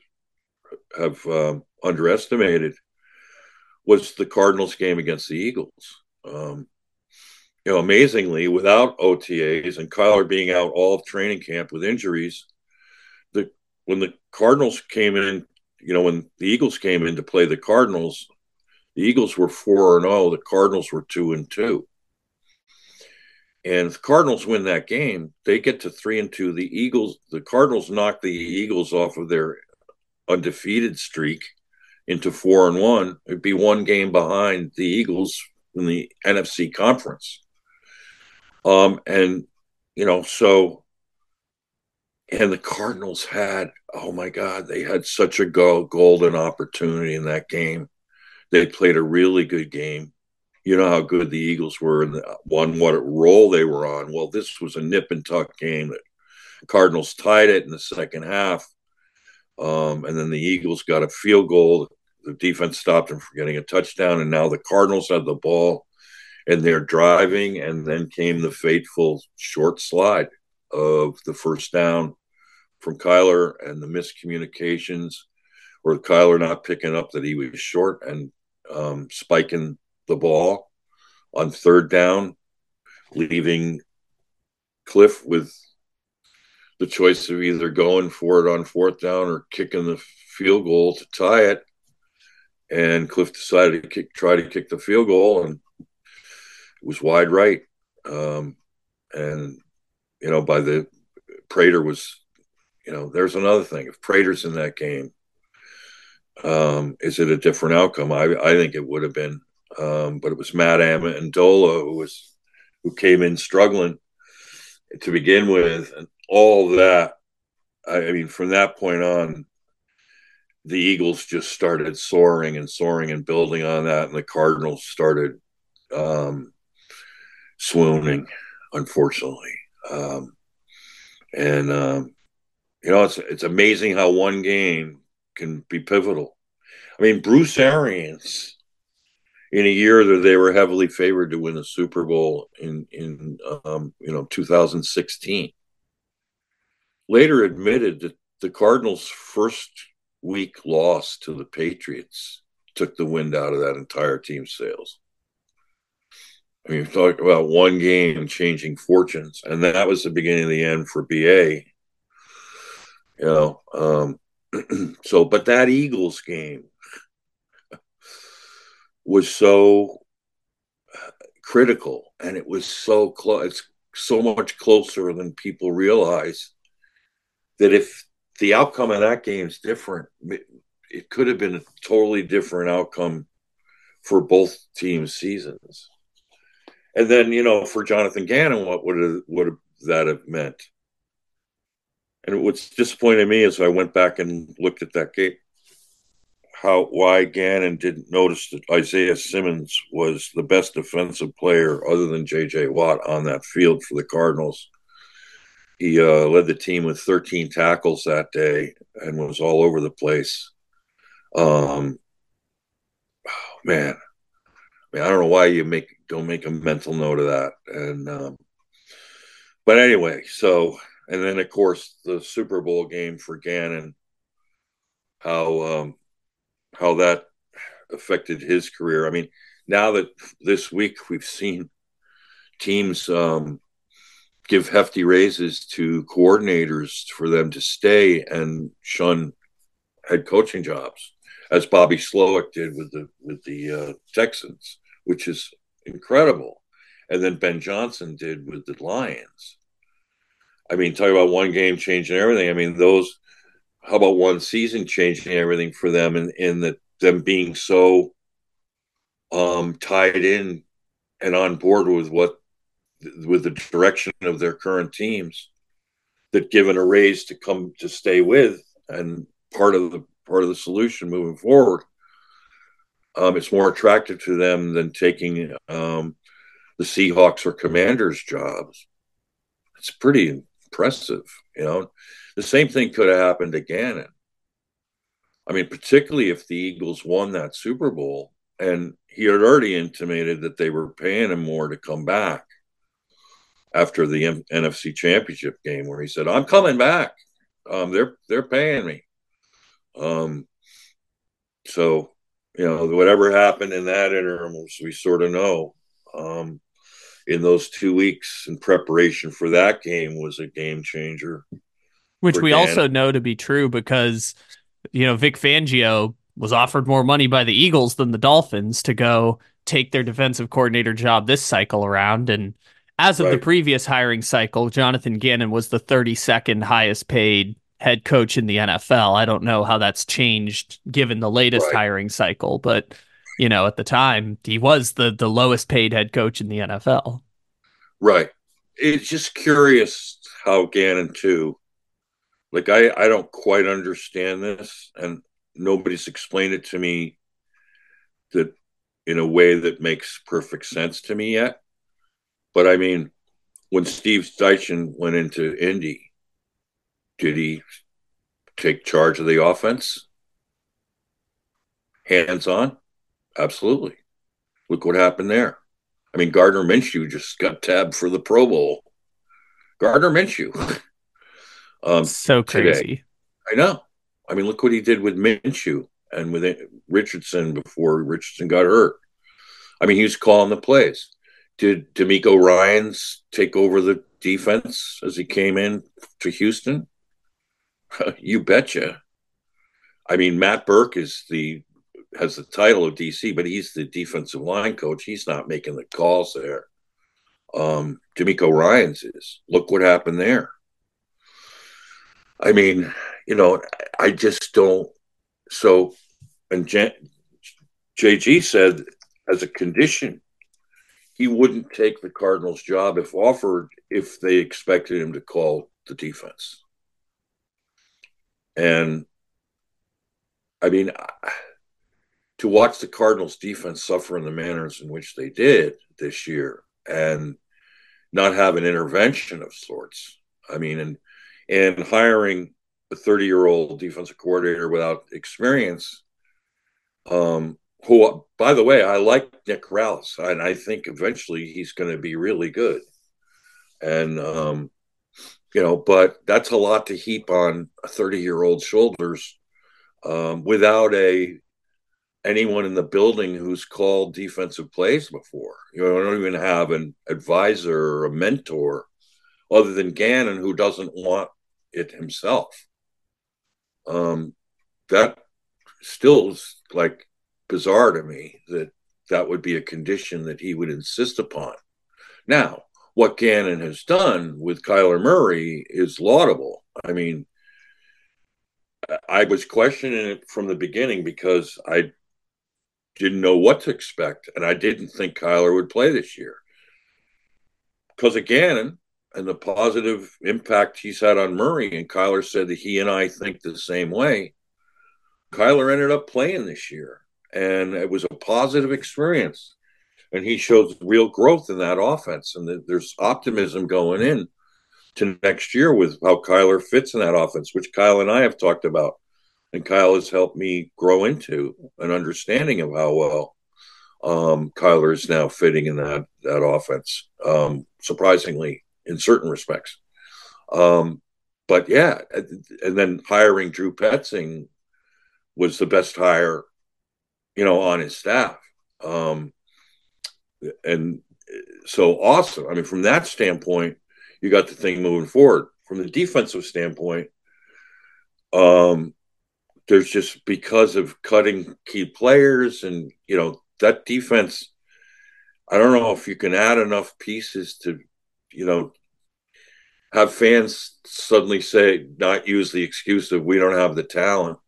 have um, underestimated, was the Cardinals game against the Eagles. Um, you know, amazingly, without OTAs and Kyler being out all of training camp with injuries, the when the Cardinals came in, you know, when the Eagles came in to play the Cardinals, the Eagles were four and zero. The Cardinals were two and two. And if the Cardinals win that game, they get to three and two. The Eagles, the Cardinals knock the Eagles off of their undefeated streak into four and one. It'd be one game behind the Eagles in the NFC conference. Um, and you know, so and the Cardinals had, oh my God, they had such a go- golden opportunity in that game. They played a really good game you know how good the Eagles were and on what a role they were on. Well, this was a nip and tuck game that Cardinals tied it in the second half. Um, and then the Eagles got a field goal. The defense stopped them from getting a touchdown. And now the Cardinals had the ball and they're driving. And then came the fateful short slide of the first down from Kyler and the miscommunications or Kyler not picking up that he was short and um, spiking the ball on third down, leaving Kliff with the choice of either going for it on fourth down or kicking the field goal to tie it. And Kliff decided to kick, try to kick the field goal, and it was wide right. Um, and you know, by the Prater was, you know, there's another thing. If Prater's in that game, um, is it a different outcome? I, I think it would have been um, but it was Matt Ammendola who was who came in struggling to begin with, and all that. I, mean, from that point on, the Eagles just started soaring and soaring and building on that, and the Cardinals started um, swooning, unfortunately. Um, and um, you know, it's it's amazing how one game can be pivotal. I mean, Bruce Arians in a year that they were heavily favored to win the Super Bowl in in um, you know 2016. Later admitted that the Cardinals' first week loss to the Patriots took the wind out of that entire team's sails. I mean, talk about one game changing fortunes, and that was the beginning of the end for BA. You know, um, so but that Eagles game was so critical and it was so close it's so much closer than people realize that if the outcome of that game is different it, could have been a totally different outcome for both teams seasons and then you know for jonathan gannon what would have, would that have meant and what's disappointed me is i went back and looked at that game how why Gannon didn't notice that Isaiah Simmons was the best defensive player other than J.J. Watt on that field for the Cardinals. He uh, led the team with 13 tackles that day and was all over the place. Um, oh, man, I mean, I don't know why you make don't make a mental note of that. And um, but anyway, so and then of course the Super Bowl game for Gannon. How um, how that affected his career. I mean, now that this week we've seen teams um, give hefty raises to coordinators for them to stay and shun head coaching jobs, as Bobby Slowik did with the with the uh, Texans, which is incredible, and then Ben Johnson did with the Lions. I mean, talk about one game changing everything. I mean, those how about one season changing everything for them in, in that them being so um, tied in and on board with what with the direction of their current teams that given a raise to come to stay with and part of the part of the solution moving forward um, it's more attractive to them than taking um, the Seahawks or Commanders jobs. It's pretty impressive, you know. The same thing could have happened to Gannon. I mean, particularly if the Eagles won that Super Bowl, and he had already intimated that they were paying him more to come back after the M- NFC Championship game, where he said, "I'm coming back. Um, they're they're paying me." Um, so you know, whatever happened in that interim, we sort of know. Um, in those two weeks in preparation for that game was a game changer. Which we Dan. also know to be true because, you know, Vic Fangio was offered more money by the Eagles than the Dolphins to go take their defensive coordinator job this cycle around. And as of right. the previous hiring cycle, Jonathan Gannon was the 32nd highest paid head coach in the NFL. I don't know how that's changed given the latest right. hiring cycle, but you know, at the time, he was the the lowest paid head coach in the NFL. Right. It's just curious how Gannon too. Like I I don't quite understand this, and nobody's explained it to me that in a way that makes perfect sense to me yet. But I mean, when Steve Steichen went into Indy, did he take charge of the offense? Hands on? Absolutely. Look what happened there. I mean, Gardner Minshew just got tabbed for the Pro Bowl. Gardner Minshew. um, so crazy. Today. I know. I mean, look what he did with Minshew and with Richardson before Richardson got hurt. I mean, he was calling the plays. Did DeMeco Ryans take over the defense as he came in to Houston? you betcha. I mean, Matt Burke is the has the title of DC, but he's the defensive line coach. He's not making the calls there. Um, DeMeco Ryans is. Look what happened there. I mean, you know, I just don't. So, and J- JG said as a condition, he wouldn't take the Cardinals' job if offered if they expected him to call the defense. And I mean, to watch the Cardinals defense suffer in the manners in which they did this year and not have an intervention of sorts. I mean, and and hiring a 30 year old defensive coordinator without experience, um, who, by the way, I like Nick Rallis, and I think eventually he's going to be really good. And, um, you know, but that's a lot to heap on a 30 year old shoulders um, without a anyone in the building who's called defensive plays before. You know, I don't even have an advisor or a mentor other than Gannon who doesn't want it himself. Um, that still is like bizarre to me that that would be a condition that he would insist upon. Now, what Gannon has done with Kyler Murray is laudable. I mean, I was questioning it from the beginning because I didn't know what to expect, and I didn't think Kyler would play this year because of Gannon and the positive impact he's had on Murray. And Kyler said that he and I think the same way. Kyler ended up playing this year, and it was a positive experience. And he shows real growth in that offense, and there's optimism going in to next year with how Kyler fits in that offense, which Kyle and I have talked about and Kyle has helped me grow into an understanding of how well um, Kyler is now fitting in that that offense. Um, surprisingly, in certain respects, um, but yeah, and then hiring Drew Petzing was the best hire, you know, on his staff, um, and so awesome. I mean, from that standpoint, you got the thing moving forward. From the defensive standpoint, um, there's just because of cutting key players and you know that defense i don't know if you can add enough pieces to you know have fans suddenly say not use the excuse of we don't have the talent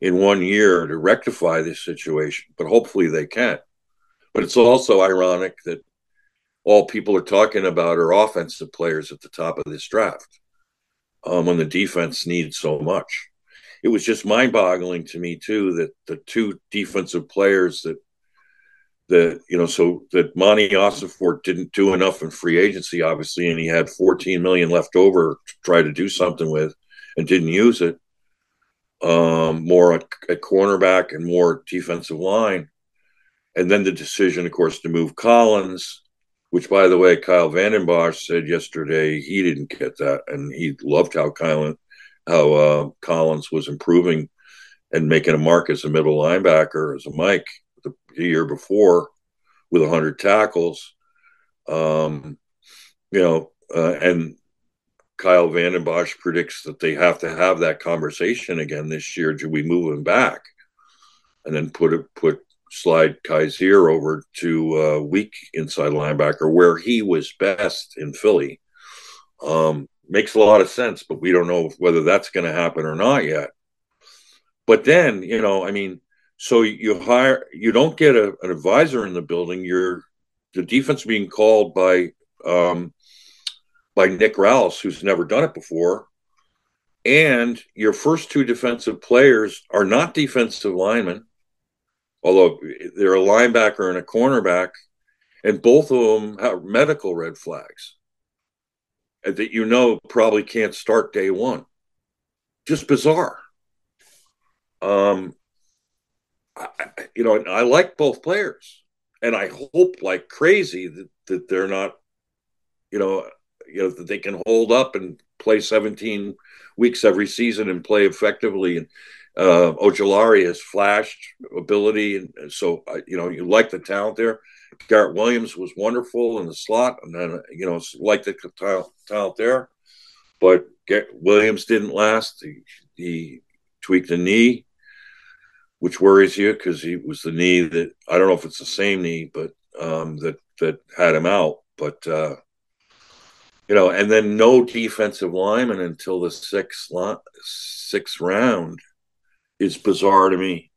in one year to rectify this situation but hopefully they can. But it's also ironic that all people are talking about are offensive players at the top of this draft um, when the defense needs so much. It was just mind boggling to me too that the two defensive players that that you know so that Monti Ossenfort didn't do enough in free agency obviously and he had 14 million left over to try to do something with and didn't use it um, more at, at cornerback and more defensive line and then the decision of course to move Collins which by the way Kyle Vanden Bosch said yesterday he didn't get that and he loved how Kyle how uh, Collins was improving and making a mark as a middle linebacker as a Mike the, the year before with 100 tackles. Um, you know, uh, and Kyle Vanden Bosch predicts that they have to have that conversation again this year. Do we move him back? And then put put slide Kyzir over to uh, weak inside linebacker where he was best in Philly. Um, makes a lot of sense, but we don't know whether that's going to happen or not yet. But then, you know, I mean, so you hire, you don't get a, an advisor in the building. You're the defense being called by um, by Nick Rallis, who's never done it before, and your first two defensive players are not defensive linemen, although they're a linebacker and a cornerback, and both of them have medical red flags that you know probably can't start day one. Just bizarre. Um, I, you know, I like both players, and I hope like crazy that, that they're not, you know, you know that they can hold up and play 17 weeks every season and play effectively. And uh, Ojulari has flashed ability, and so uh, you know you like the talent there. Garrett Williams was wonderful in the slot, and then you know like the talent there, but Williams didn't last. He, he tweaked the knee, which worries you because he was the knee that I don't know if it's the same knee, but um, that that had him out. But uh, you know, and then no defensive lineman until the sixth sixth round is bizarre to me.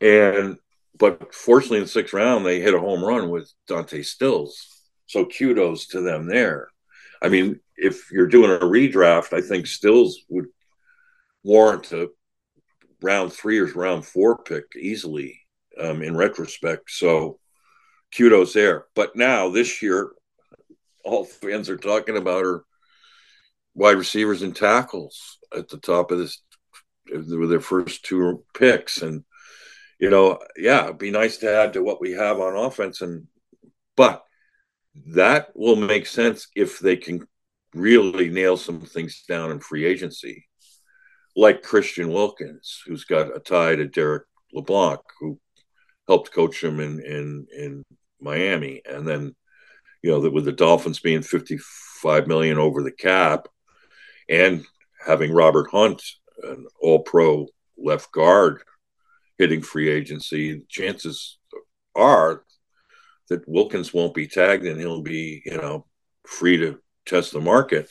And but fortunately, in the sixth round, they hit a home run with Dante Stills. So kudos to them there. I mean, if you're doing a redraft, I think Stills would warrant a round three or round four pick easily um, in retrospect. So kudos there. But now this year, all fans are talking about are wide receivers and tackles at the top of this with their first two picks. And, you know, yeah, it'd be nice to add to what we have on offense. And, but that will make sense if they can really nail some things down in free agency, like Christian Wilkins, who's got a tie to Derek LeBlanc, who helped coach him in in in Miami, and then you know that with the Dolphins being fifty five million over the cap, and having Robert Hunt, an All Pro left guard, hitting free agency, chances are that Wilkins won't be tagged and he'll be, you know, free to test the market.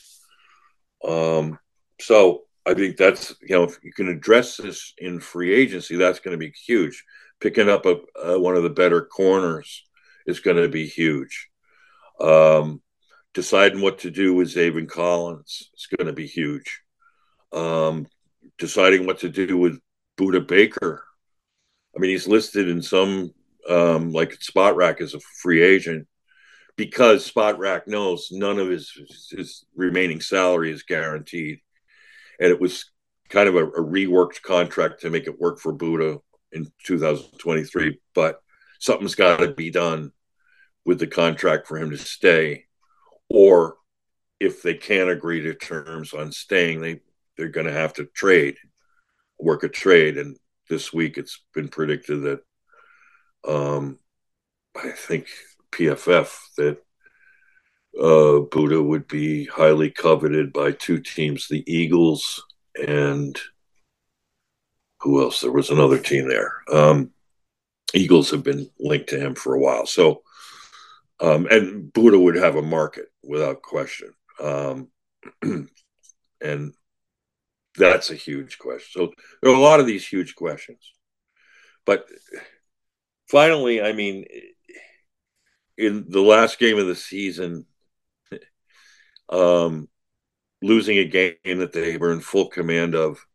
Um, so I think that's, you know, if you can address this in free agency, that's going to be huge. Picking up a, a, one of the better corners is going to be huge. Um, deciding what to do with Zaven Collins is going to be huge. Um, deciding what to do with Budda Baker. I mean, he's listed in some um, like Spotrac as a free agent because Spotrac knows none of his his remaining salary is guaranteed, and it was kind of a, a reworked contract to make it work for Budda in 2023. But something's got to be done with the contract for him to stay, or if they can't agree to terms on staying, they they're going to have to trade, work a trade. And this week, it's been predicted that um, I think PFF that uh, Budda would be highly coveted by two teams, the Eagles and who else? There was another team there. Um, Eagles have been linked to him for a while. So, um, and Budda would have a market without question. Um, and that's a huge question. So there are a lot of these huge questions. But finally, I mean, in the last game of the season, um, losing a game that they were in full command of,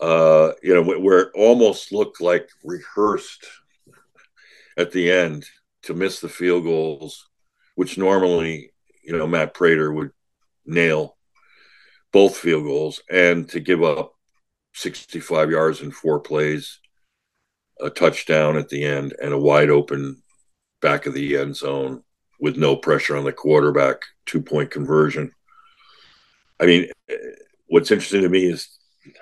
uh, you know, where it almost looked like rehearsed at the end to miss the field goals, which normally, you know, Matt Prater would nail both field goals and to give up 65 yards in four plays a touchdown at the end and a wide open back of the end zone with no pressure on the quarterback, two point conversion. I mean, what's interesting to me is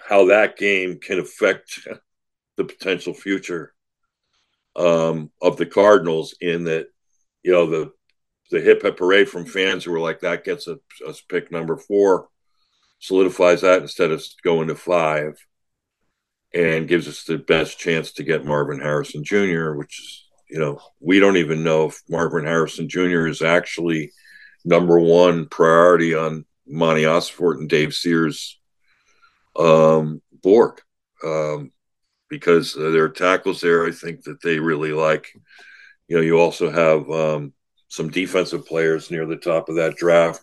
how that game can affect the potential future um, of the Cardinals in that, you know, the the hip hip parade from fans who were like, that gets us, pick number four, solidifies that instead of going to five, and gives us the best chance to get Marvin Harrison Jr., which is, you know, we don't even know if Marvin Harrison Jr. is actually number one priority on Monti Ossenfort and Dave Sears' um, board. Um, because there are tackles there, I think that they really like. You know, you also have um, some defensive players near the top of that draft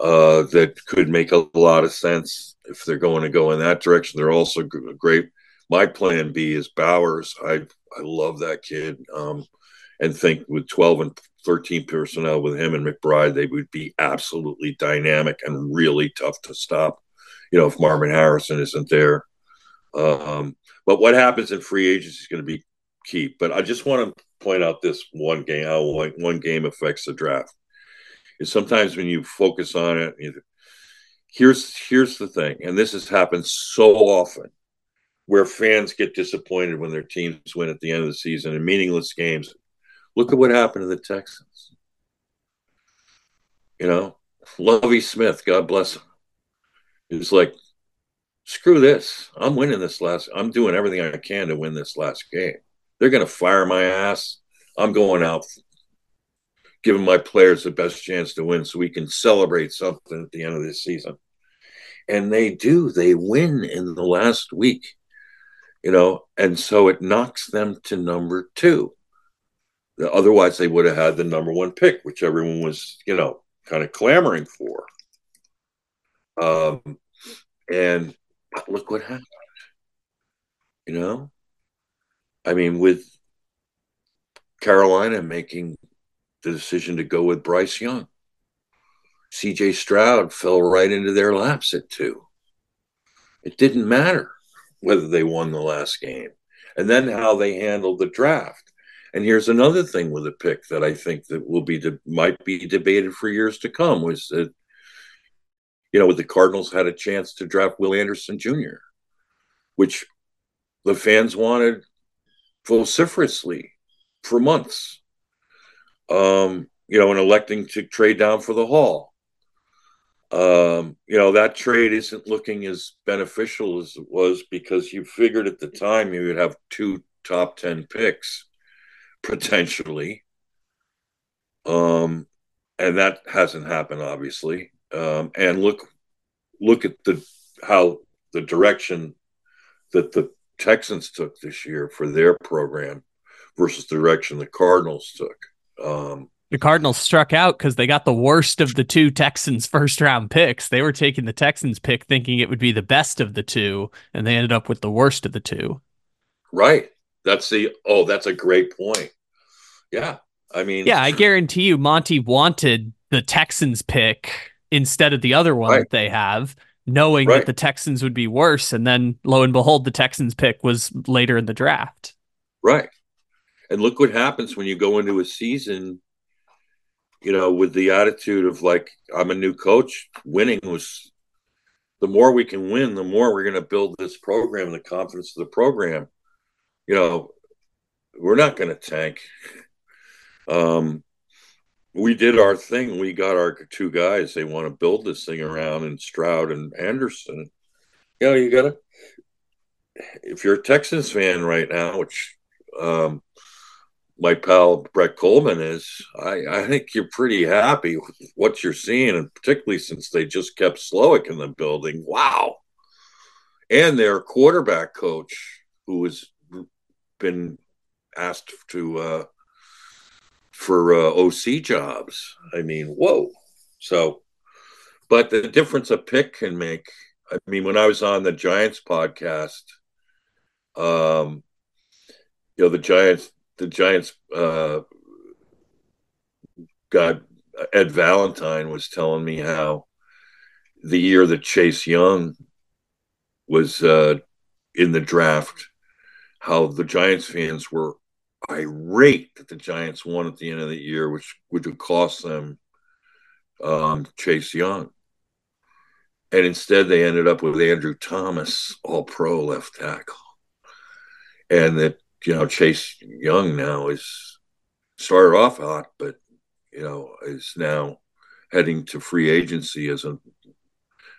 uh, that could make a lot of sense if they're going to go in that direction. They're also great. My plan B is Bowers. I I love that kid, um, and think with twelve and thirteen personnel with him and McBride, they would be absolutely dynamic and really tough to stop. You know, if Marvin Harrison isn't there. Um, but what happens in free agency is going to be key. But I just want to point out this one game, how one game affects the draft. Is sometimes when you focus on it, here's here's the thing, and this has happened so often, where fans get disappointed when their teams win at the end of the season in meaningless games. Look at what happened to the Texans. You know, Lovie Smith, God bless him. It's like, screw this. I'm winning this last. I'm doing everything I can to win this last game. They're going to fire my ass. I'm going out, giving my players the best chance to win so we can celebrate something at the end of this season. And they do. They win in the last week, you know, and so it knocks them to number two. Otherwise, they would have had the number one pick, which everyone was, you know, kind of clamoring for. Um, and look what happened. You know, I mean, with Carolina making the decision to go with Bryce Young, CJ Stroud fell right into their laps at two. It didn't matter whether they won the last game. And then how they handled the draft. And here's another thing with a pick that I think that will be de- might be debated for years to come was that you know, with the Cardinals had a chance to draft Will Anderson Jr., which the fans wanted vociferously for months. Um, you know, and electing to trade down for the Hall. Um, you know, that trade isn't looking as beneficial as it was because you figured at the time you would have two top 10 picks potentially. Um, and that hasn't happened, obviously. Um, and look, look at the how the direction that the Texans took this year for their program versus the direction the Cardinals took. Um, the Cardinals struck out because they got the worst of the two Texans first round picks. They were taking the Texans pick thinking it would be the best of the two, and they ended up with the worst of the two. Right. That's the oh, that's a great point. Yeah. I mean Yeah, I guarantee you Monti wanted the Texans pick instead of the other one right. that they have knowing right. that the Texans would be worse. And then lo and behold, the Texans pick was later in the draft. Right. And look what happens when you go into a season, you know, with the attitude of like, I'm a new coach. Winning was the more we can win, the more we're going to build this program, the confidence of the program. You know, we're not going to tank. Um, we did our thing. We got our two guys. They want to build this thing around and Stroud and Anderson. You know, you got to, if you're a Texans fan right now, which um, my pal Brett Coleman is, I, I think you're pretty happy with what you're seeing, and particularly since they just kept Slowik in the building. Wow. And their quarterback coach, who has been asked to, uh, for uh, OC jobs. I mean, whoa. So, but the difference a pick can make. I mean, when I was on the Giants podcast, um, you know, the Giants, the Giants, uh, got Ed Valentine was telling me how the year that Chase Young was uh, in the draft, how the Giants fans were irate that the Giants won at the end of the year, which would have cost them um, Chase Young. and instead they ended up with Andrew Thomas, all pro left tackle. And that, you know, Chase Young now is started off hot, but, you know, is now heading to free agency as a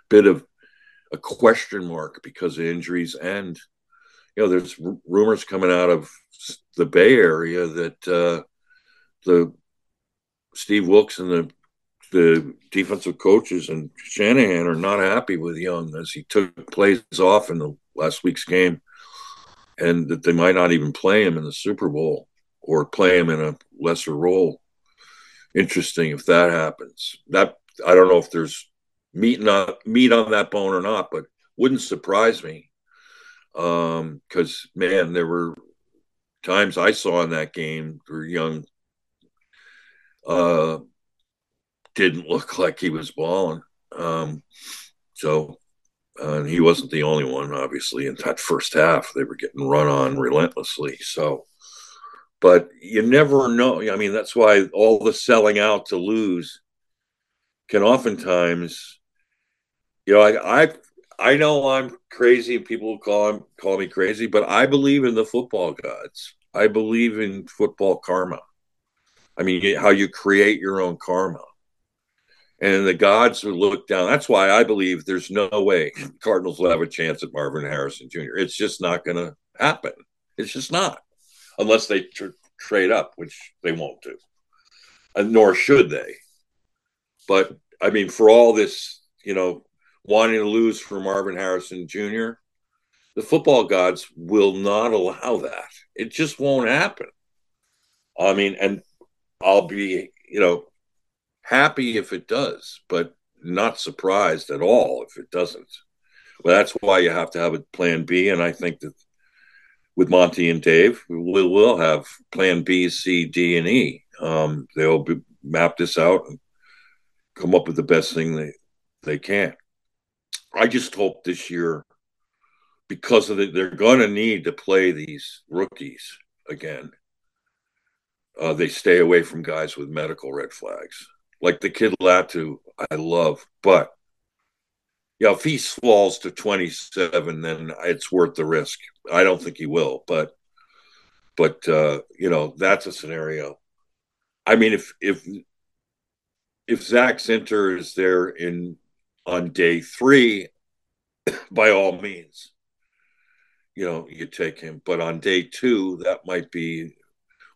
bit of a question mark because of injuries. And, you know, there's r- rumors coming out of the Bay Area that uh, the Steve Wilks and the the defensive coaches and Shanahan are not happy with Young as he took plays off in the last week's game, and that they might not even play him in the Super Bowl or play him in a lesser role. Interesting if that happens. That I don't know if there's meat not meat on that bone or not, but wouldn't surprise me. Um, because man, there were times I saw in that game where Young uh didn't look like he was balling. Um, so uh, he wasn't the only one, obviously, in that first half. They were getting run on relentlessly. So, but you never know. I mean, that's why all the selling out to lose can oftentimes, you know, I, I, I know I'm crazy. People call call me crazy, but I believe in the football gods. I believe in football karma. I mean, how you create your own karma and the gods will look down. That's why I believe there's no way Cardinals will have a chance at Marvin Harrison Jr. It's just not going to happen. It's just not, unless they tr- trade up, which they won't do, and nor should they. But I mean, for all this, you know, wanting to lose for Marvin Harrison Jr., the football gods will not allow that. It just won't happen. I mean, and I'll be, you know, happy if it does, but not surprised at all if it doesn't. Well, that's why you have to have a plan B. And I think that with Monti and Dave, we will have plan B, C, D, and E. Um, they'll be, map this out and come up with the best thing they, they can. I just hope this year, because of the, they're going to need to play these rookies again. Uh, they stay away from guys with medical red flags like the kid Latu, I love. But yeah, if he falls to 27, then it's worth the risk. I don't think he will, but but uh, you know that's a scenario. I mean, if if if Zak Zinter is there in on day three, by all means, you know you take him. But on day two, that might be.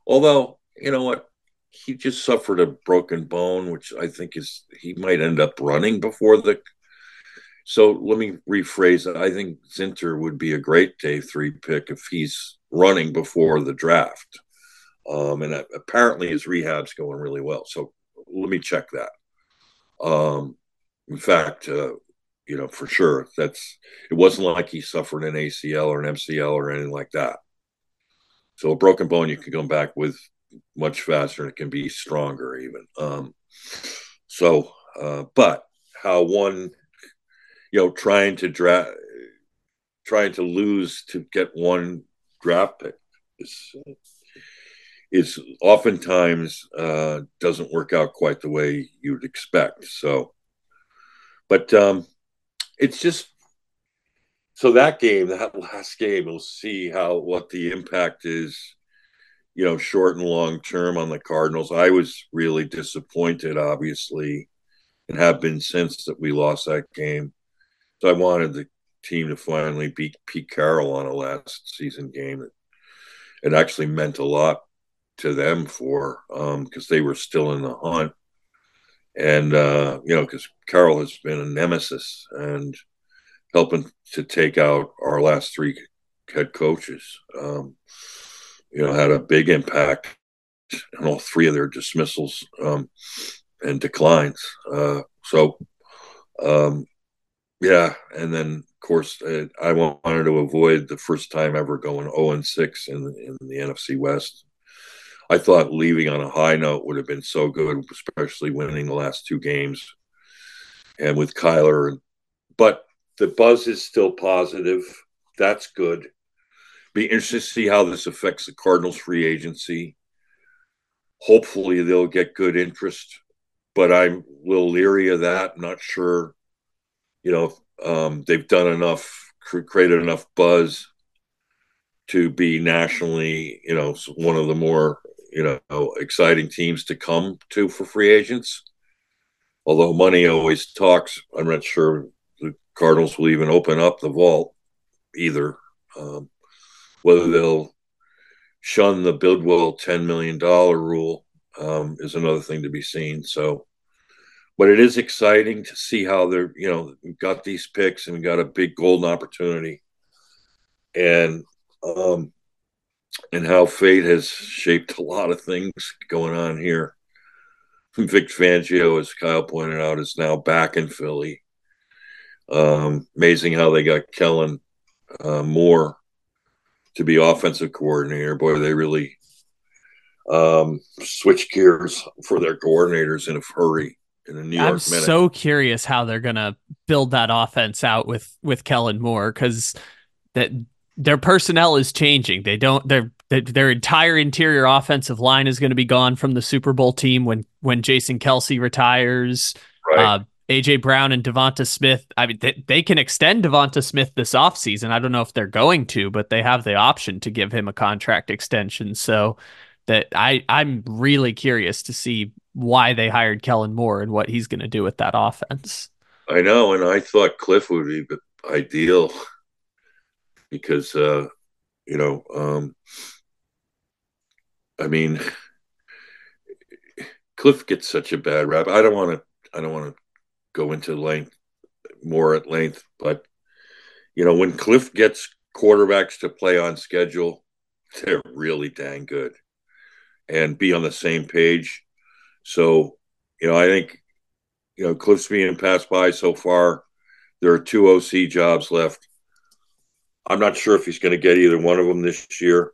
Although you know what, he just suffered a broken bone, which I think is he might end up running before the. So let me rephrase it. I think Zinter would be a great day three pick if he's running before the draft. Um, and apparently his rehab's going really well. So let me check that. Um, in fact, uh, you know, for sure, that's it wasn't like he suffered an ACL or an MCL or anything like that. So a broken bone you can come back with much faster and it can be stronger even. Um, so, uh, but how one, you know, trying to draft, trying to lose to get one draft pick is is oftentimes uh, doesn't work out quite the way you'd expect. So, but um, it's just so that game, that last game, we'll see how what the impact is you know, short and long term on the Cardinals. I was really disappointed, obviously, and have been since that we lost that game. So I wanted the team to finally beat Pete Carroll on a last season game. It actually meant a lot to them for because um, they were still in the hunt, and uh, you know, because Carroll has been a nemesis and helping to take out our last three head coaches. Um, you know, had a big impact on all three of their dismissals um, and declines. Uh, so, um, yeah, and then of course uh, I wanted to avoid the first time ever going 0 and 6 in in the NFC West. I thought leaving on a high note would have been so good, especially winning the last two games, and with Kyler. But the buzz is still positive. That's good be interested to see how this affects the Cardinals free agency. Hopefully, they'll get good interest, but I'm a little leery of that. Not sure, you know, um, they've done enough, created enough buzz to be nationally, you know, one of the more, you know, exciting teams to come to for free agents. Although money always talks, I'm not sure the Cardinals will even open up the vault either. Um, whether they'll shun the Bidwill $10 million rule um, is another thing to be seen. So, but it is exciting to see how they're, you know, got these picks and got a big golden opportunity. And, um, and how fate has shaped a lot of things going on here. Vic Fangio, as Kyle pointed out, is now back in Philly. Um, amazing how they got Kellen uh, Moore to be offensive coordinator. Boy, they really um, switch gears for their coordinators in a hurry. In a New York I'm minute. so curious how they're gonna build that offense out with with Kellen Moore because that their personnel is changing. They don't their their entire interior offensive line is going to be gone from the Super Bowl team when when Jason Kelce retires. Right. Uh, AJ Brown and Devonta Smith. I mean, they, they can extend Devonta Smith this offseason. I don't know if they're going to, but they have the option to give him a contract extension. So that I I'm really curious to see why they hired Kellen Moore and what he's going to do with that offense. I know, and I thought Kliff would be ideal because uh, you know, um, I mean, Kliff gets such a bad rap. I don't want to. I don't want to go into length more at length, but you know, when Kliff gets quarterbacks to play on schedule, they're really dang good and be on the same page. So, you know, I think, you know, Kliff's being passed by so far. There are two OC jobs left. I'm not sure if he's going to get either one of them this year.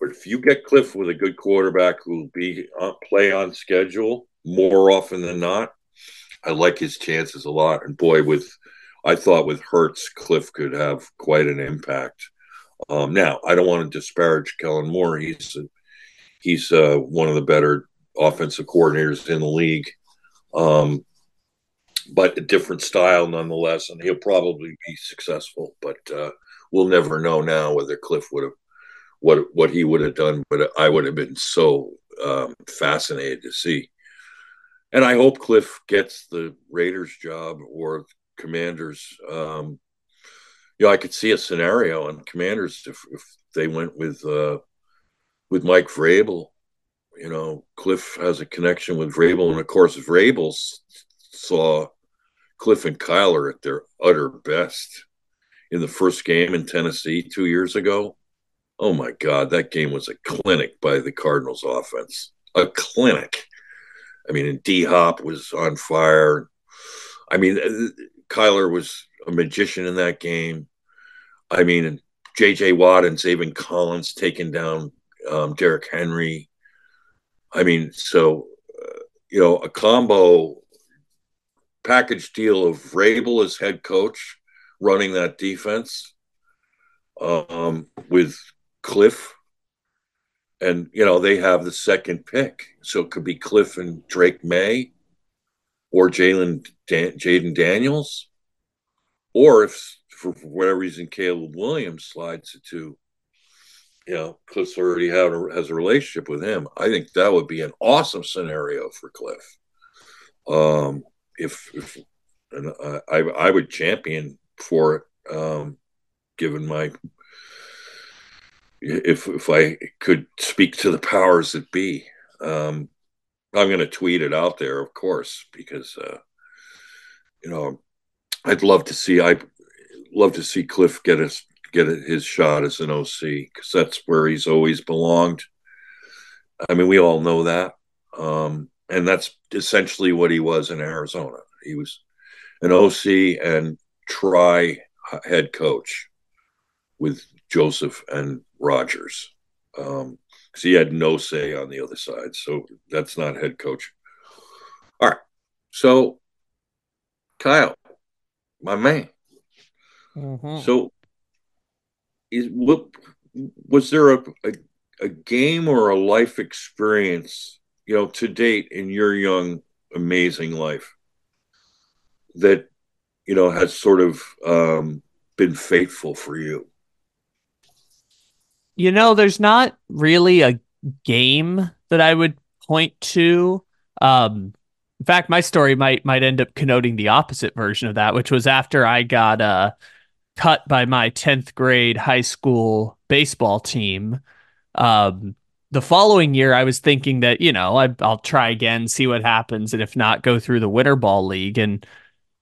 But if you get Kliff with a good quarterback who will be on, play on schedule more often than not, I like his chances a lot. And boy, with I thought with Hurts, Kliff could have quite an impact. Um, now, I don't want to disparage Kellen Moore. He's a, he's uh, one of the better offensive coordinators in the league, um, but a different style nonetheless, and he'll probably be successful. But uh, we'll never know now whether Kliff would have what what he would have done. But I would have been so um, fascinated to see. And I hope Kliff gets the Raiders job or Commanders. Um, you know, I could see a scenario on Commanders if, if they went with uh, with Mike Vrabel. You know, Kliff has a connection with Vrabel, and of course, Vrabel saw Kliff and Kyler at their utter best in the first game in Tennessee two years ago. Oh my God, that game was a clinic by the Cardinals offense. A clinic. I mean, and D Hop was on fire. I mean, uh, Kyler was a magician in that game. I mean, J.J. Watt and Zaven Collins taking down um, Derrick Henry. I mean, so uh, you know, a combo package deal of Vrabel as head coach, running that defense, um, with Kliff, and you know they have the second pick, so it could be Kliff and Drake Maye or Jalen Dan- Jayden Daniels, or if for whatever reason Caleb Williams slides to you know, Kliff's already have a, has a relationship with him. I think that would be an awesome scenario for Kliff. Um, if, if and I, I would champion for it, um, given my if if I could speak to the powers that be. Um, I'm going to tweet it out there, of course, because uh, you know I'd love to see I love to see Kliff get us get his shot as an OC because that's where he's always belonged. I mean, we all know that. Um, and that's essentially what he was in Arizona. He was an OC and try head coach with Joseph and Rodgers. Um, because he had no say on the other side. So that's not head coach. All right. So, Kyle, my man. Mm-hmm. So is what was there a, a, a game or a life experience you know to date in your young amazing life that you know, has sort of um, been faithful for you? You know, there's not really a game that I would point to. Um, in fact, my story might might end up connoting the opposite version of that, which was after I got uh, cut by my 10th grade high school baseball team. Um, the following year, I was thinking that, you know, I, will try again, see what happens. And if not, go through the winter ball league. And,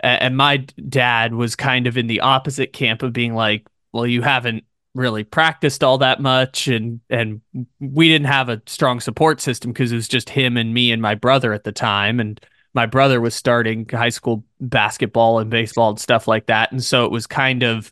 and my dad was kind of in the opposite camp of being like, well, you haven't really practiced all that much. And, and we didn't have a strong support system because it was just him and me and my brother at the time. And my brother was starting high school basketball and baseball and stuff like that. And so it was kind of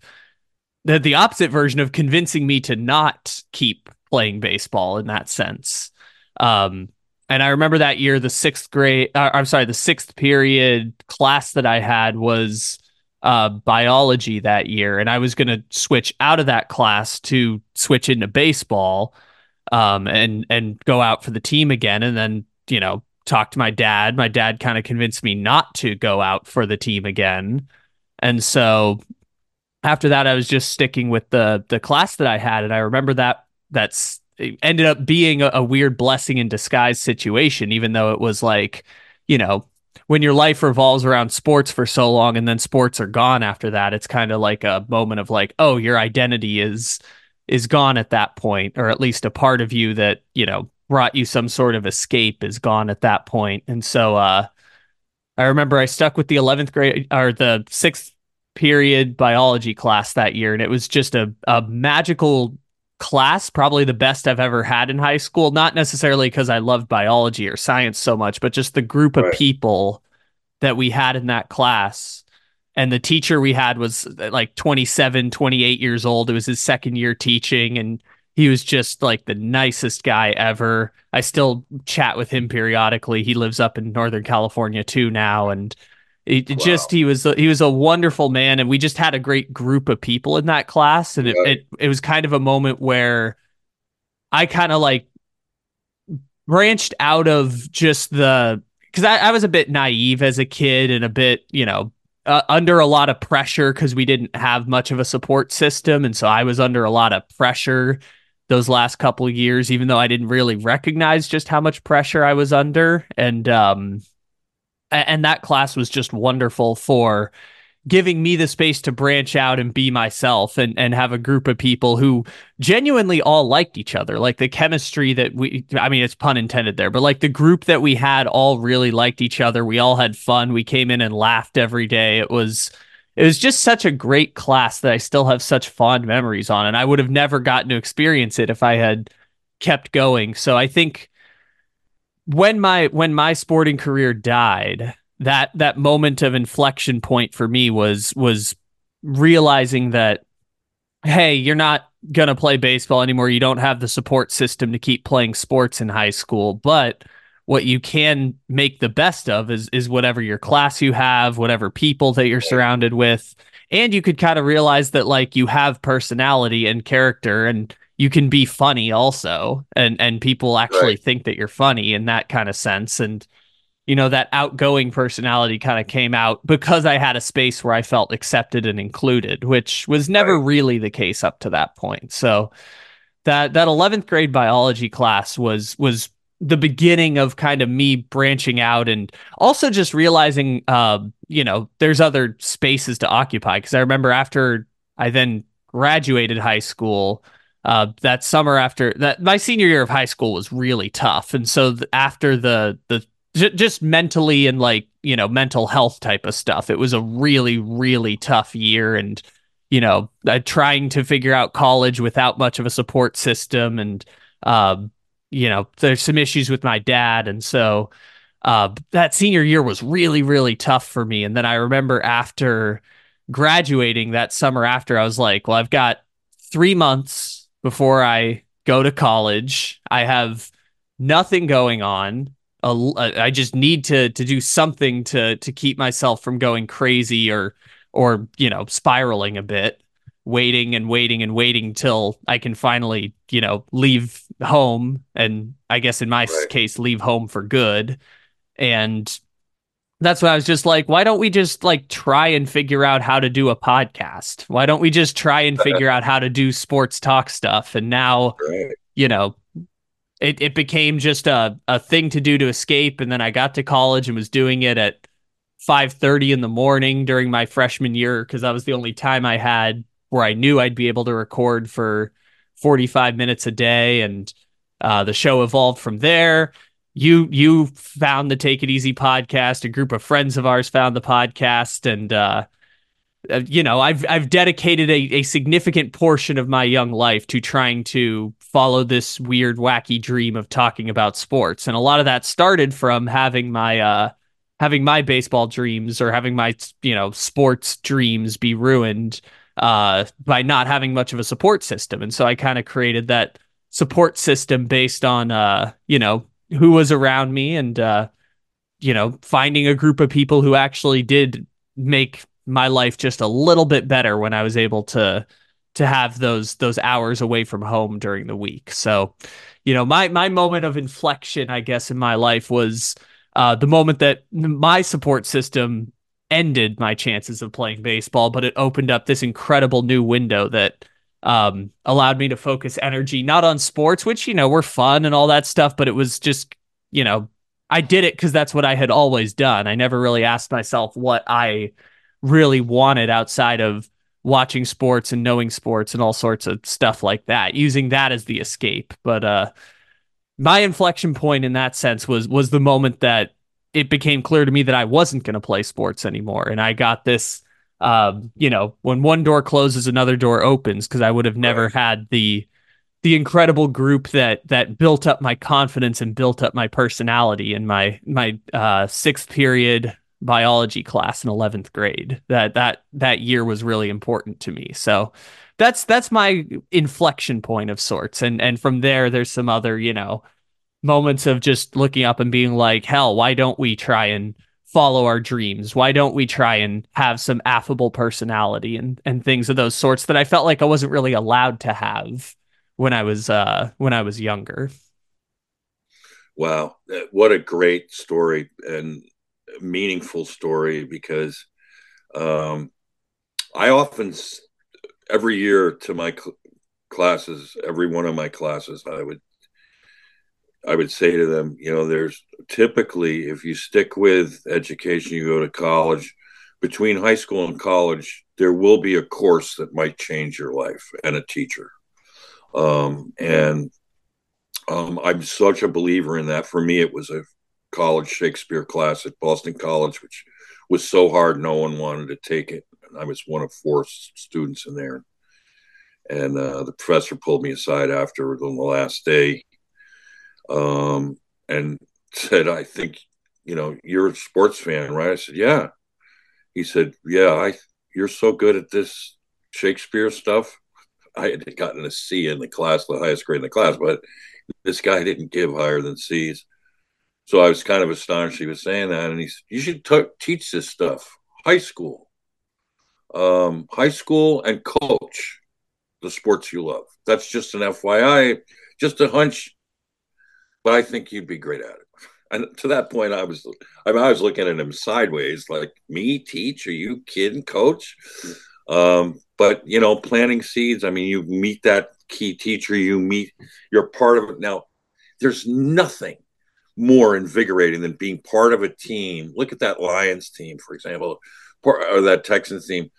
the, the opposite version of convincing me to not keep playing baseball in that sense. Um, and I remember that year, the sixth grade, uh, I'm sorry, the sixth period class that I had was uh, biology that year. And I was going to switch out of that class to switch into baseball um, and, and go out for the team again. And then, you know, talk to my dad. My dad kind of convinced me not to go out for the team again. And so after that, I was just sticking with the the class that I had. And I remember that that's ended up being a, a weird blessing in disguise situation, even though it was like, you know, when your life revolves around sports for so long and then sports are gone after that, it's kind of like a moment of like, oh, your identity is is gone at that point, or at least a part of you that, you know, brought you some sort of escape is gone at that point. And so uh I remember I stuck with the 11th grade or the sixth period biology class that year, and it was just a, a magical class, probably the best I've ever had in high school. Not necessarily because I loved biology or science so much, but just the group of right. people that we had in that class. And the teacher we had was uh, like 27, 28 years old. It was his second year teaching, and he was just like the nicest guy ever. I still chat with him periodically. He lives up in Northern California too now. And it wow. just he was a, he was a wonderful man, and we just had a great group of people in that class, and it it, it was kind of a moment where I kind of like branched out of just the because I, I, was a bit naive as a kid and a bit you know uh, under a lot of pressure because we didn't have much of a support system, and so I was under a lot of pressure those last couple years, even though I didn't really recognize just how much pressure I was under, and um and that class was just wonderful for giving me the space to branch out and be myself and and have a group of people who genuinely all liked each other. Like the chemistry that we I mean it's pun intended there but like the group that we had all really liked each other. We all had fun. We came in and laughed every day. It was it was just such a great class that I still have such fond memories on and I would have never gotten to experience it if I had kept going. So I think when my when my sporting career died, that that moment of inflection point for me was was realizing that hey, you're not going to play baseball anymore. You don't have the support system to keep playing sports in high school, but what you can make the best of is is whatever your class you have, whatever people that you're surrounded with. And you could kind of realize that like you have personality and character and you can be funny also and and people actually right. think that you're funny in that kind of sense and you know that outgoing personality kind of came out because I had a space where I felt accepted and included which was never right. really the case up to that point so that that 11th grade biology class was was the beginning of kind of me branching out and also just realizing uh, you know there's other spaces to occupy because I remember after I then graduated high school uh, that summer after that my senior year of high school was really tough. And so th- after the the j- just mentally and like you know mental health type of stuff it was a really really tough year. And you know uh, trying to figure out college without much of a support system and um, you know there's some issues with my dad. And so uh, that senior year was really really tough for me. And then i remember after graduating that summer after i was like well i've got three months before I go to college. I have nothing going on. Uh, I just need to to do something to to keep myself from going crazy or or you know spiraling a bit. Waiting and waiting and waiting till I can finally you know leave home and I guess in my right. case leave home for good. And That's why I was just like, why don't we just like try and figure out how to do a podcast? Why don't we just try and figure out how to do sports talk stuff? And now, right. you know, it, it became just a, a thing to do to escape. And then I got to college and was doing it at 5.30 in the morning during my freshman year because that was the only time I had where I knew I'd be able to record for 45 minutes a day. And uh, the show evolved from there you you found the Take It Easy podcast. A group of friends of ours found the podcast, and uh, uh, you know, I've I've dedicated a, a significant portion of my young life to trying to follow this weird, wacky dream of talking about sports, and a lot of that started from having my uh, having my baseball dreams or having my you know sports dreams be ruined uh, by not having much of a support system, and so I kind of created that support system based on uh, you know who was around me and uh, you know finding a group of people who actually did make my life just a little bit better when I was able to to have those those hours away from home during the week. So, you know, my my moment of inflection, I guess, in my life was uh, the moment that my support system ended my chances of playing baseball, but it opened up this incredible new window that um, allowed me to focus energy not on sports, which you know were fun and all that stuff, but it was just you know I did it because that's what I had always done. I never really asked myself what I really wanted outside of watching sports and knowing sports and all sorts of stuff like that, using that as the escape. But uh, my inflection point in that sense was was the moment that it became clear to me that I wasn't going to play sports anymore, and I got this um, you know, when one door closes, another door opens because I would have never right. had the the incredible group that that built up my confidence and built up my personality in my my uh, sixth period biology class in 11th grade. That that that year was really important to me. So that's that's my inflection point of sorts. And and from there there's some other you know moments of just looking up and being like hell why don't we try and follow our dreams? Why don't we try and have some affable personality and and things of those sorts that I felt like I wasn't really allowed to have when I was uh when I was younger. Wow, what a great story and meaningful story because um I often every year to my cl- classes, every one of my classes, I would I would say to them, you know, there's typically, if you stick with education, you go to college, between high school and college, there will be a course that might change your life and a teacher. Um, and um, I'm such a believer in that. For me, it was a college Shakespeare class at Boston College, which was so hard, no one wanted to take it. And I was one of four students in there. And uh, the professor pulled me aside after on the last day um, and said, I think, you know, you're a sports fan, right? I said, yeah. He said, yeah, I, you're so good at this Shakespeare stuff. I had gotten a C in the class, the highest grade in the class, but this guy didn't give higher than C's. So I was kind of astonished he was saying that. And he said, you should t- teach this stuff, high school, um, high school and coach the sports you love. That's just an FYI, just a hunch but I think you'd be great at it. And to that point, I was, I, mean, I was looking at him sideways, like me teach? Are you kidding, coach? Um, but you know, planting seeds. I mean, you meet that key teacher, you meet, you're part of it. Now, there's nothing more invigorating than being part of a team. Look at that Lions team, for example, or that Texans team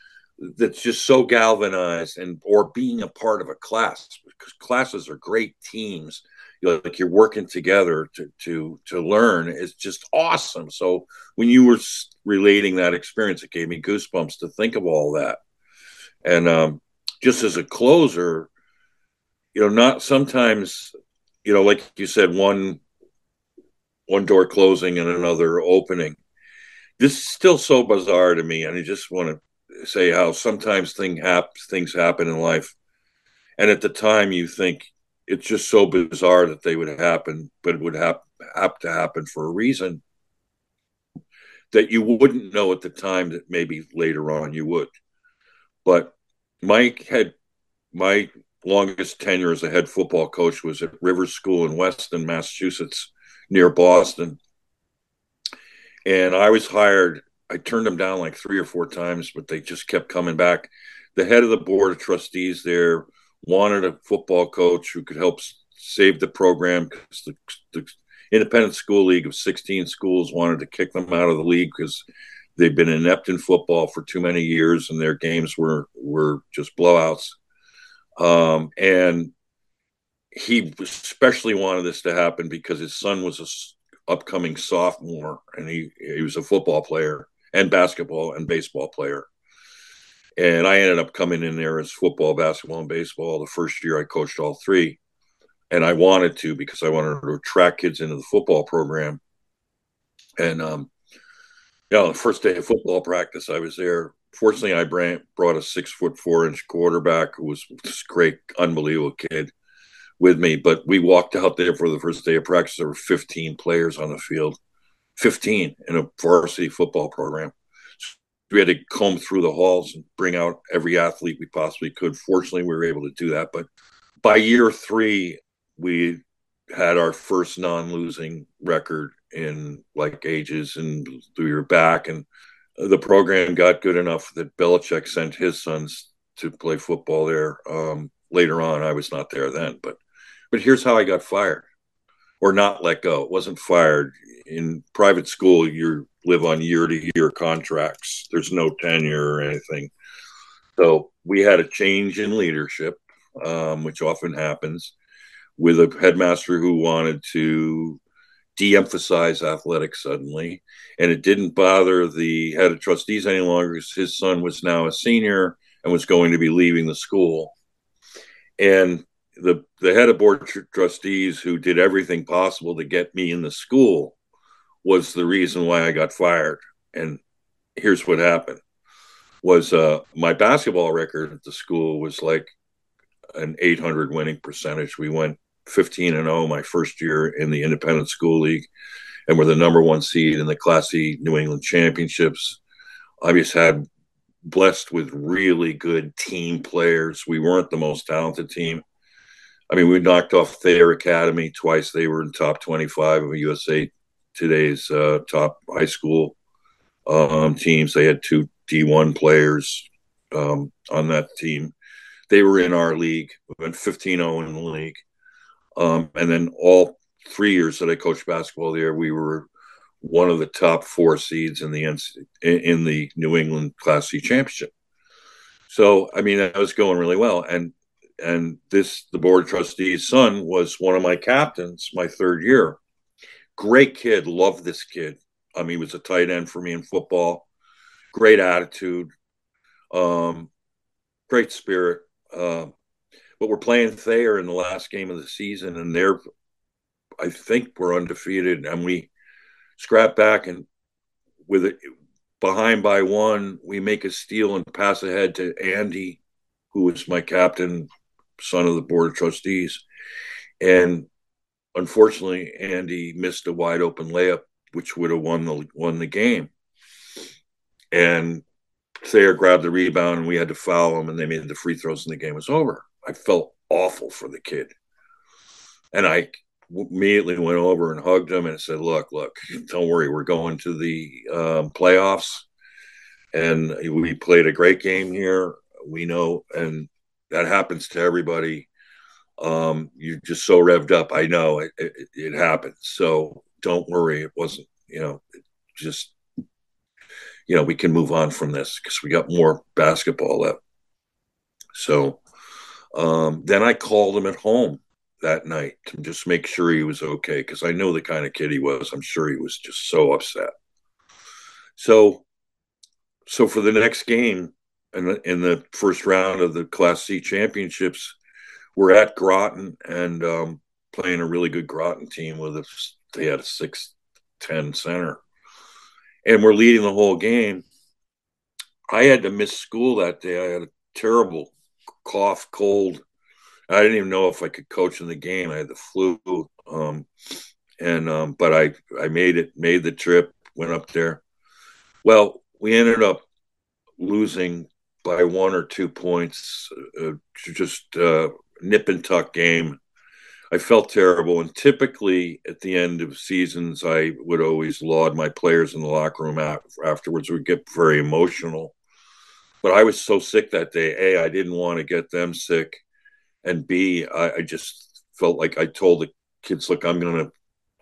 that's just so galvanized and or being a part of a class because classes are great teams You like you're working together to to to learn is just awesome. So when you were relating that experience, it gave me goosebumps to think of all that. And um, just as a closer, you know, not sometimes, you know, like you said, one one door closing and another opening. This is still so bizarre to me, and I just want to say how sometimes thing hap- things happen in life, and at the time you think it's just so bizarre that they would happen, but it would have, to happen for a reason that you wouldn't know at the time that maybe later on you would. But Mike had my longest tenure as a head football coach was at Rivers School in Weston, Massachusetts, near Boston. And I was hired. I turned them down like three or four times, but they just kept coming back. The head of the board of trustees there wanted a football coach who could help save the program because the, the independent school league of 16 schools wanted to kick them out of the league because they've been inept in football for too many years and their games were were just blowouts. Um, and he especially wanted this to happen because his son was a upcoming sophomore and he he was a football player and basketball and baseball player. And I ended up coming in there as football, basketball, and baseball. The first year I coached all three. And I wanted to because I wanted to attract kids into the football program. And um, you know, the first day of football practice, I was there. Fortunately, I brought a six foot four inch quarterback who was this great, unbelievable kid with me. But we walked out there for the first day of practice. There were 15 players on the field, 15 in a varsity football program. So we had to comb through the halls and bring out every athlete we possibly could. Fortunately, we were able to do that. But by year three, we had our first non losing record in like ages and we were back and the program got good enough that Belichick sent his sons to play football there. Um, later on, I was not there then, but but here's how I got fired, or not let go. It wasn't fired. In private school, you live on year to year contracts. There's no tenure or anything. So we had a change in leadership, um, which often happens, with a headmaster who wanted to de-emphasize athletics suddenly, and it didn't bother the head of trustees any longer his son was now a senior and was going to be leaving the school. And the the head of board tr- trustees who did everything possible to get me in the school was the reason why I got fired. And here's what happened: was uh, my basketball record at the school was like an 800 winning percentage. We went 15 and 0 my first year in the independent school league and were the number one seed in the class c new england championships i just had blessed with really good team players we weren't the most talented team i mean we knocked off thayer academy twice. They were in top 25 of usa today's uh, top high school um, teams. They had two d1 players um, on that team. They were in our league we went 15-0 in the league. Um, and then all three years that I coached basketball there, we were one of the top four seeds in the in the New England Class C championship. So I mean, that was going really well, and and this the board trustees' son was one of my captains my third year. Great kid, loved this kid. I mean, he was a tight end for me in football. Great attitude, um, great spirit. Uh, but we're playing Thayer in the last game of the season, and they're, I think, we're undefeated, and we scrap back and with it behind by one, we make a steal and pass ahead to Andy, who was my captain, son of the board of trustees, and unfortunately, Andy missed a wide open layup, which would have won the won the game, and Thayer grabbed the rebound, and we had to foul him, and they made the free throws, and the game was over. I felt awful for the kid. And I immediately went over and hugged him and said, Look, look, don't worry. We're going to the um, playoffs. And we played a great game here. We know, and that happens to everybody. Um, you're just so revved up. I know it, it, it happens. So don't worry. It wasn't, you know, just, you know, we can move on from this because we got more basketball left. So, um, then I called him at home that night to just make sure he was okay because I know the kind of kid he was. I'm sure he was just so upset. So, so for the next game in the, in the first round of the Class C championships, we're at Groton and um, playing a really good Groton team with a they had a six ten center, and we're leading the whole game. I had to miss school that day. I had a terrible cough, cold. I didn't even know if I could coach in the game. I had the flu, um, and um, but I I made it, made the trip, went up there. Well, we ended up losing by one or two points, uh, just uh, nip and tuck game. I felt terrible. And typically at the end of seasons, I would always laud my players in the locker room afterwards. Would get very emotional. But I was so sick that day. A, I didn't want to get them sick, and B, I, I just felt like I told the kids, "Look, I'm gonna,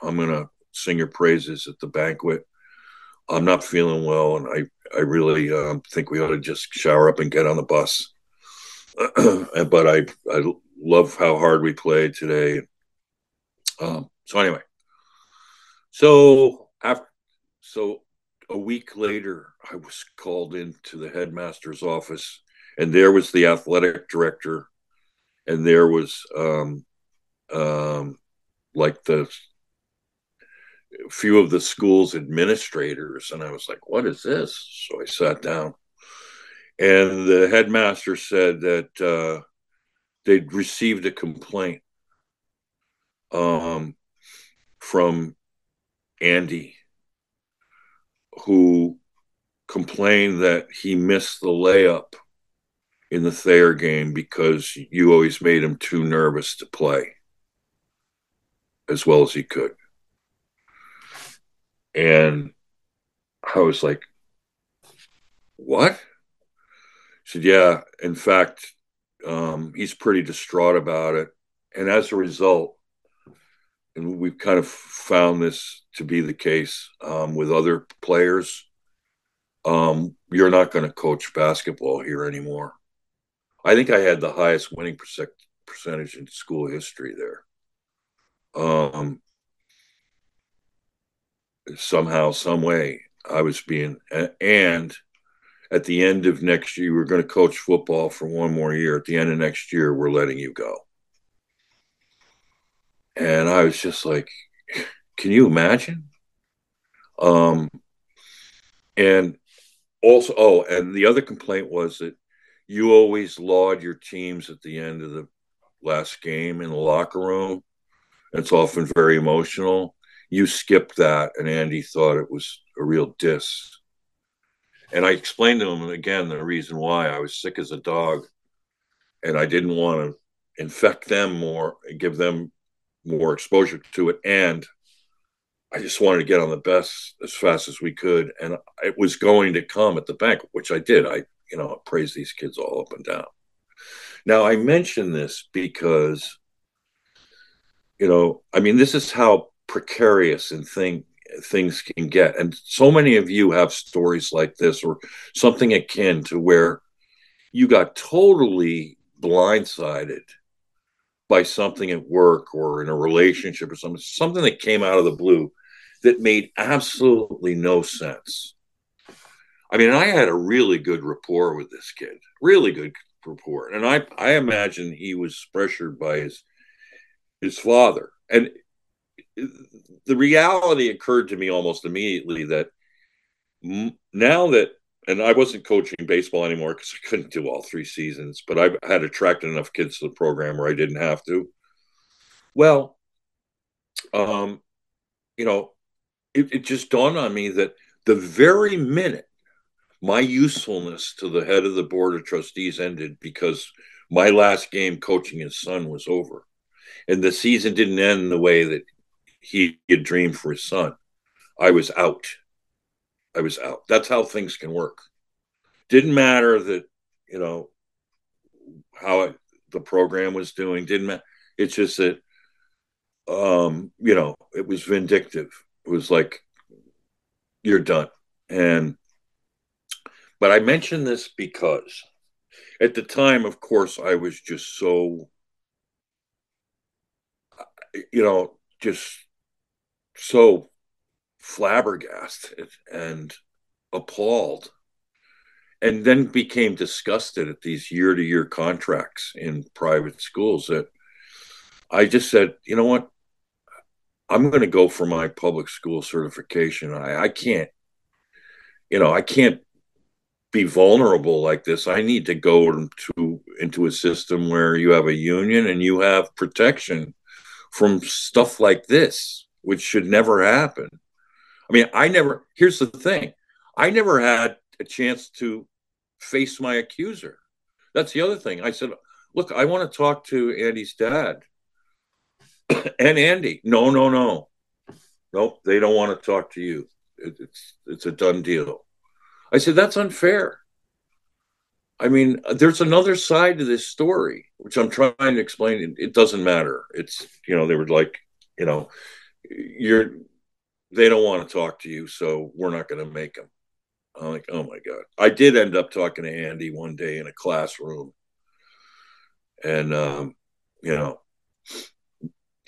I'm gonna sing your praises at the banquet. I'm not feeling well, and I, I really um, think we ought to just shower up and get on the bus." but I, I love how hard we played today. Um, so anyway, so after, so a week later, I was called into the headmaster's office, and there was the athletic director, and there was um, um, like the few of the school's administrators, and I was like, "What is this?" So I sat down, and the headmaster said that uh, they'd received a complaint um, from Andy, who complained that he missed the layup in the Thayer game because you always made him too nervous to play as well as he could. And I was like, what? He said, yeah, in fact, um, he's pretty distraught about it. And as a result, and we've kind of found this to be the case um, with other players, um, you're not going to coach basketball here anymore. I think I had the highest winning percentage in school history there. Um, somehow, some way, I was being, and at the end of next year, we're going to coach football for one more year. At the end of next year, we're letting you go. And I was just like, can you imagine? Um, and also, oh, and the other complaint was that you always laud your teams at the end of the last game in the locker room. It's often very emotional. You skipped that, and Andy thought it was a real diss. And I explained to him again the reason why I was sick as a dog and I didn't want to infect them more and give them more exposure to it. And I just wanted to get on the best as fast as we could. And it was going to come at the bank, which I did. I, you know, praise these kids all up and down. Now, I mention this because, you know, I mean, this is how precarious and thing things can get. And so many of you have stories like this or something akin to where you got totally blindsided by something at work or in a relationship or something, something that came out of the blue that made absolutely no sense. I mean, I had a really good rapport with this kid, really good rapport. And I, I imagine he was pressured by his his father. And the reality occurred to me almost immediately that now that and I wasn't coaching baseball anymore because I couldn't do all three seasons, but I had attracted enough kids to the program where I didn't have to. Well, um, you know, it, it just dawned on me that the very minute my usefulness to the head of the board of trustees ended because my last game coaching his son was over and the season didn't end the way that he had dreamed for his son. I was out. I was out. That's how things can work. Didn't matter that, you know, how the program was doing. Didn't matter. It's just that, um, you know, it was vindictive. It was like, you're done. And, but I mention this because at the time, of course, I was just so, you know, just so flabbergasted and appalled and then became disgusted at these year to year contracts in private schools that I just said, you know what? I'm going to go for my public school certification. I, I can't, you know, I can't be vulnerable like this. I need to go to into a system where you have a union and you have protection from stuff like this which should never happen. I mean, I never, here's the thing I never had a chance to face my accuser. That's the other thing. I said, look, I want to talk to Andy's dad. and Andy, no, no, no, nope, they don't want to talk to you. It, it's it's a done deal. I said that's unfair. I mean, there's another side to this story, which I'm trying to explain. It doesn't matter. It's you know they were like, you know, you're they don't want to talk to you, so we're not going to make them. I'm like, oh my god. I did end up talking to Andy one day in a classroom, and um, you know,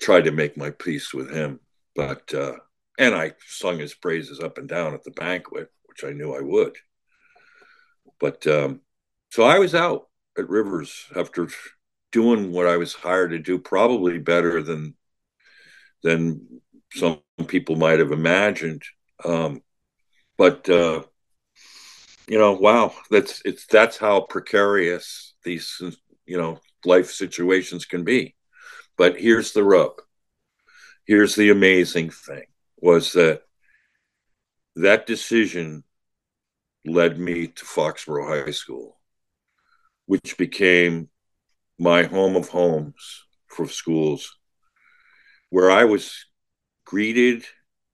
tried to make my peace with him, but uh, and I sung his praises up and down at the banquet, which I knew I would. But um, so I was out at Rivers after doing what I was hired to do, probably better than than some people might have imagined. Um, but uh, you know, wow, that's it's that's how precarious these you know life situations can be. But here's the rub. Here's the amazing thing was that that decision led me to Foxborough High School, which became my home of homes for schools, where I was greeted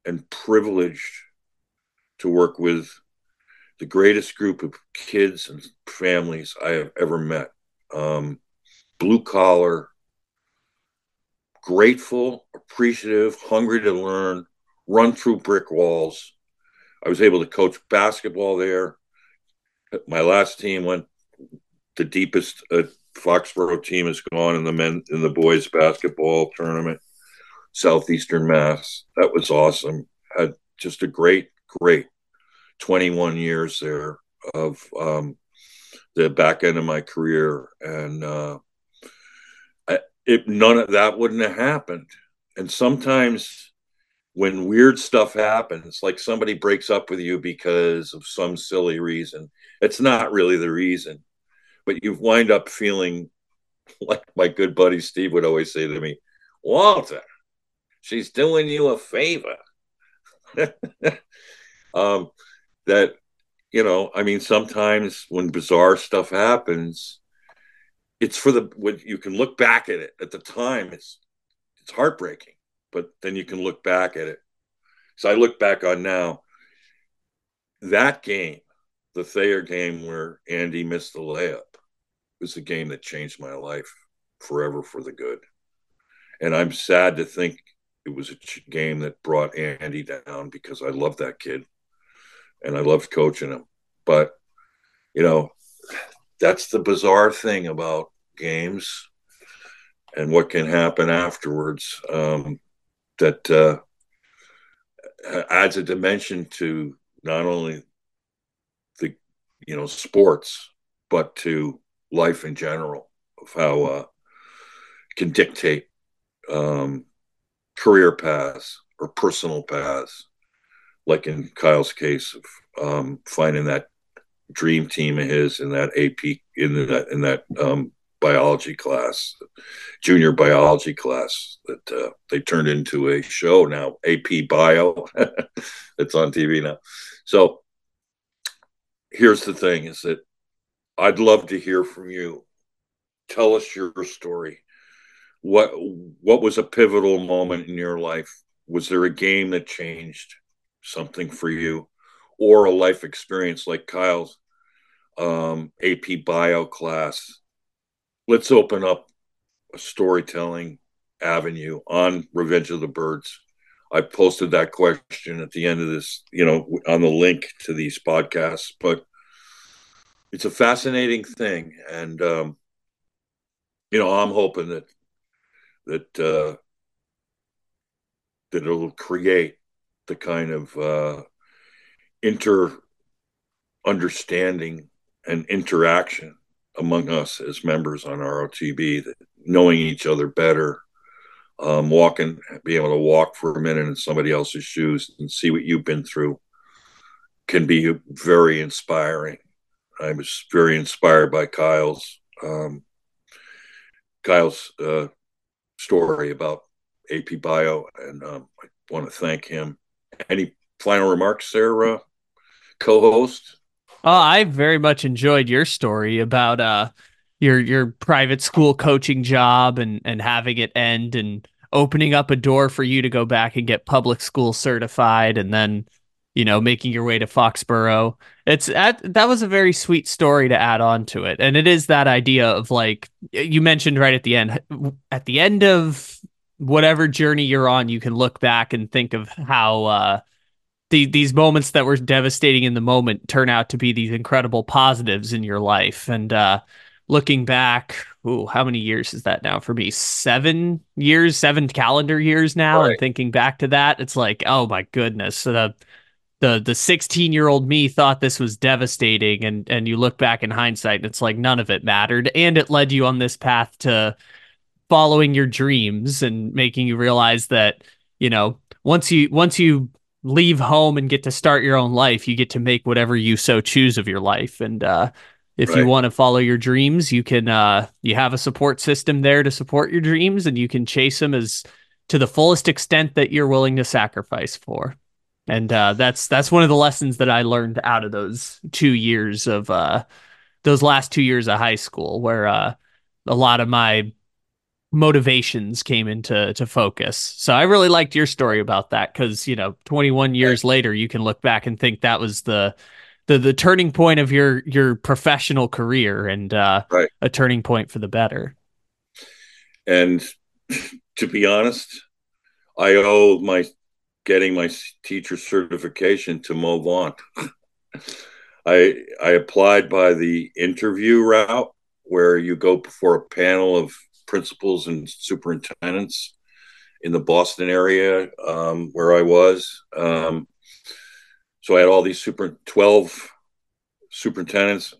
and privileged to work with the greatest group of kids and families I have ever met. Um, blue collar, grateful, appreciative, hungry to learn, run through brick walls. I was able to coach basketball there. My last team went the deepest a Foxborough team has gone in the men in the boys basketball tournament, Southeastern Mass. That was awesome. Had just a great, great 21 years there of um, the back end of my career, and uh, I, it none of that wouldn't have happened. And sometimes when weird stuff happens, like somebody breaks up with you because of some silly reason, it's not really the reason, but you wind up feeling like my good buddy Steve would always say to me, Walter, she's doing you a favor. um, that, you know, I mean, sometimes when bizarre stuff happens, it's for the when you can look back at it at the time, it's it's heartbreaking but then you can look back at it. So I look back on now that game, the Thayer game where Andy missed the layup, was the game that changed my life forever for the good. And I'm sad to think it was a game that brought Andy down because I love that kid and I loved coaching him. But, you know, that's the bizarre thing about games and what can happen afterwards. Um, that uh, adds a dimension to not only the you know sports but to life in general of how uh, can dictate um, career paths or personal paths like in kyle's case of um, finding that dream team of his in that ap in that in that um, biology class, junior biology class that uh, they turned into a show now, AP Bio. it's on TV now. So here's the thing is that I'd love to hear from you. Tell us your story. What what was a pivotal moment in your life? Was there a game that changed something for you or a life experience like Kyle's um, AP bio class let's open up a storytelling avenue on Revenge of the Birds. I posted that question at the end of this, you know, on the link to these podcasts, but it's a fascinating thing. And, um, you know, I'm hoping that, that, uh, that it'll create the kind of, uh, inter understanding and interaction among us as members on ROTB that knowing each other better, um, walking, being able to walk for a minute in somebody else's shoes and see what you've been through can be very inspiring. I was very inspired by Kyle's um, Kyle's uh, story about AP Bio, and um, I want to thank him. Any final remarks there, uh, co-host? Oh, I very much enjoyed your story about uh your your private school coaching job and and having it end and opening up a door for you to go back and get public school certified and then you know making your way to Foxborough it's that that was a very sweet story to add on to it and it is that idea of like you mentioned right at the end at the end of whatever journey you're on you can look back and think of how uh the, these moments that were devastating in the moment turn out to be these incredible positives in your life and uh looking back, ooh, how many years is that now for me? Seven years, seven calendar years now. Right. And thinking back to that, it's like, oh my goodness. The the the 16 year old me thought this was devastating. And and you look back in hindsight and it's like none of it mattered. And it led you on this path to following your dreams and making you realize that, you know, once you once you leave home and get to start your own life, you get to make whatever you so choose of your life. And uh if right. you want to follow your dreams you can uh, you have a support system there to support your dreams and you can chase them as to the fullest extent that you're willing to sacrifice for and uh, that's that's one of the lessons that i learned out of those two years of uh, those last two years of high school where uh, a lot of my motivations came into to focus so i really liked your story about that because you know 21 years later you can look back and think that was the the the turning point of your your professional career and uh, right. a turning point for the better. And to be honest, I owe my getting my teacher certification to move on. I I applied by the interview route where you go before a panel of principals and superintendents in the Boston area um, where I was. Um, so I had all these super 12 superintendents.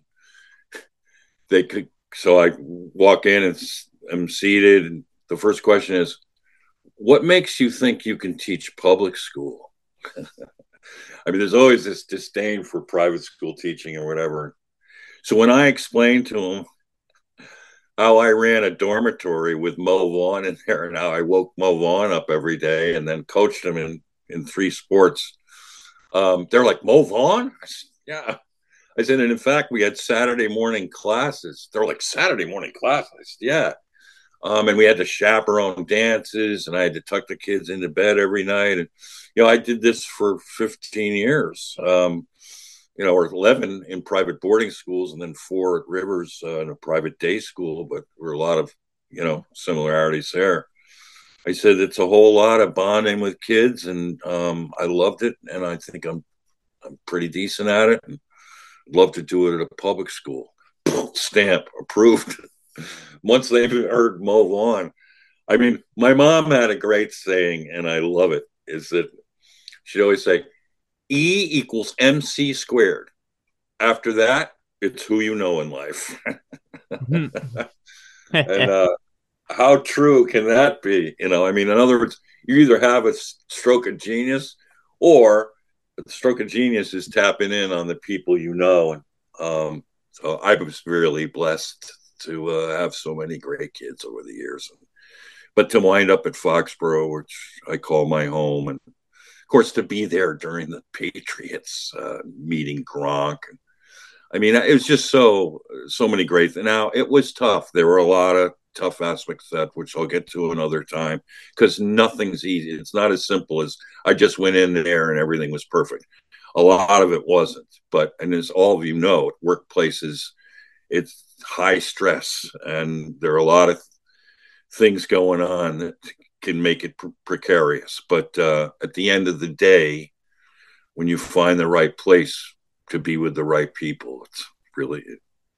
They could, so I walk in and I'm seated. The first question is, what makes you think you can teach public school? I mean, there's always this disdain for private school teaching or whatever. So when I explained to them how I ran a dormitory with Mo Vaughn in there and how I woke Mo Vaughn up every day and then coached him in, in three sports, um, they're like, Mo Vaughn? I said, yeah. I said, and in fact, we had Saturday morning classes. They're like, Saturday morning classes? Yeah. Um, and we had to chaperone dances, and I had to tuck the kids into bed every night. And, you know, I did this for 15 years, um, you know, or 11 in private boarding schools, and then four at Rivers uh, in a private day school. But there were a lot of, you know, similarities there. I said it's a whole lot of bonding with kids, and um, I loved it, and I think I'm I'm pretty decent at it, and love to do it at a public school. Stamp approved. Once they heard Mo Vaughn, I mean, my mom had a great saying, and I love it. Is that she'd always say, "E equals MC squared." After that, it's who you know in life. And uh, how true can that be? You know, I mean, in other words, you either have a stroke of genius or the stroke of genius is tapping in on the people you know. And um, so I was really blessed to uh, have so many great kids over the years. But to wind up at Foxborough, which I call my home, and of course to be there during the Patriots uh, meeting Gronk. I mean, it was just so so many great. Things. Now it was tough. There were a lot of tough aspects that, which I'll get to another time, because nothing's easy. It's not as simple as I just went in there and everything was perfect. A lot of it wasn't. But, and as all of you know, workplaces, it's high stress, and there are a lot of things going on that can make it precarious. But uh, at the end of the day, when you find the right place to be with the right people, it's really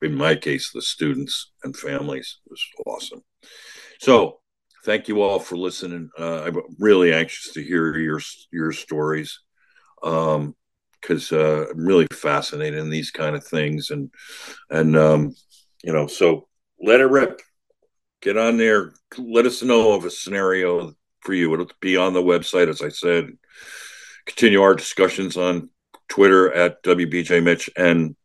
in my case, the students and families. It was awesome. So thank you all for listening. Uh, I'm really anxious to hear your your stories because um, uh, I'm really fascinated in these kind of things, and and um, you know, so let it rip. Get on there. Let us know of a scenario for you. It'll be on the website, as I said. Continue our discussions on Twitter at WBJ Mitch and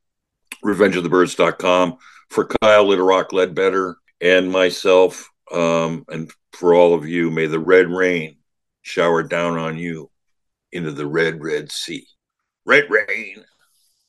revengeofthebirds.com for Kyle Little Rock Ledbetter and myself, um, and for all of you, may the red rain shower down on you into the red, red sea. Red rain.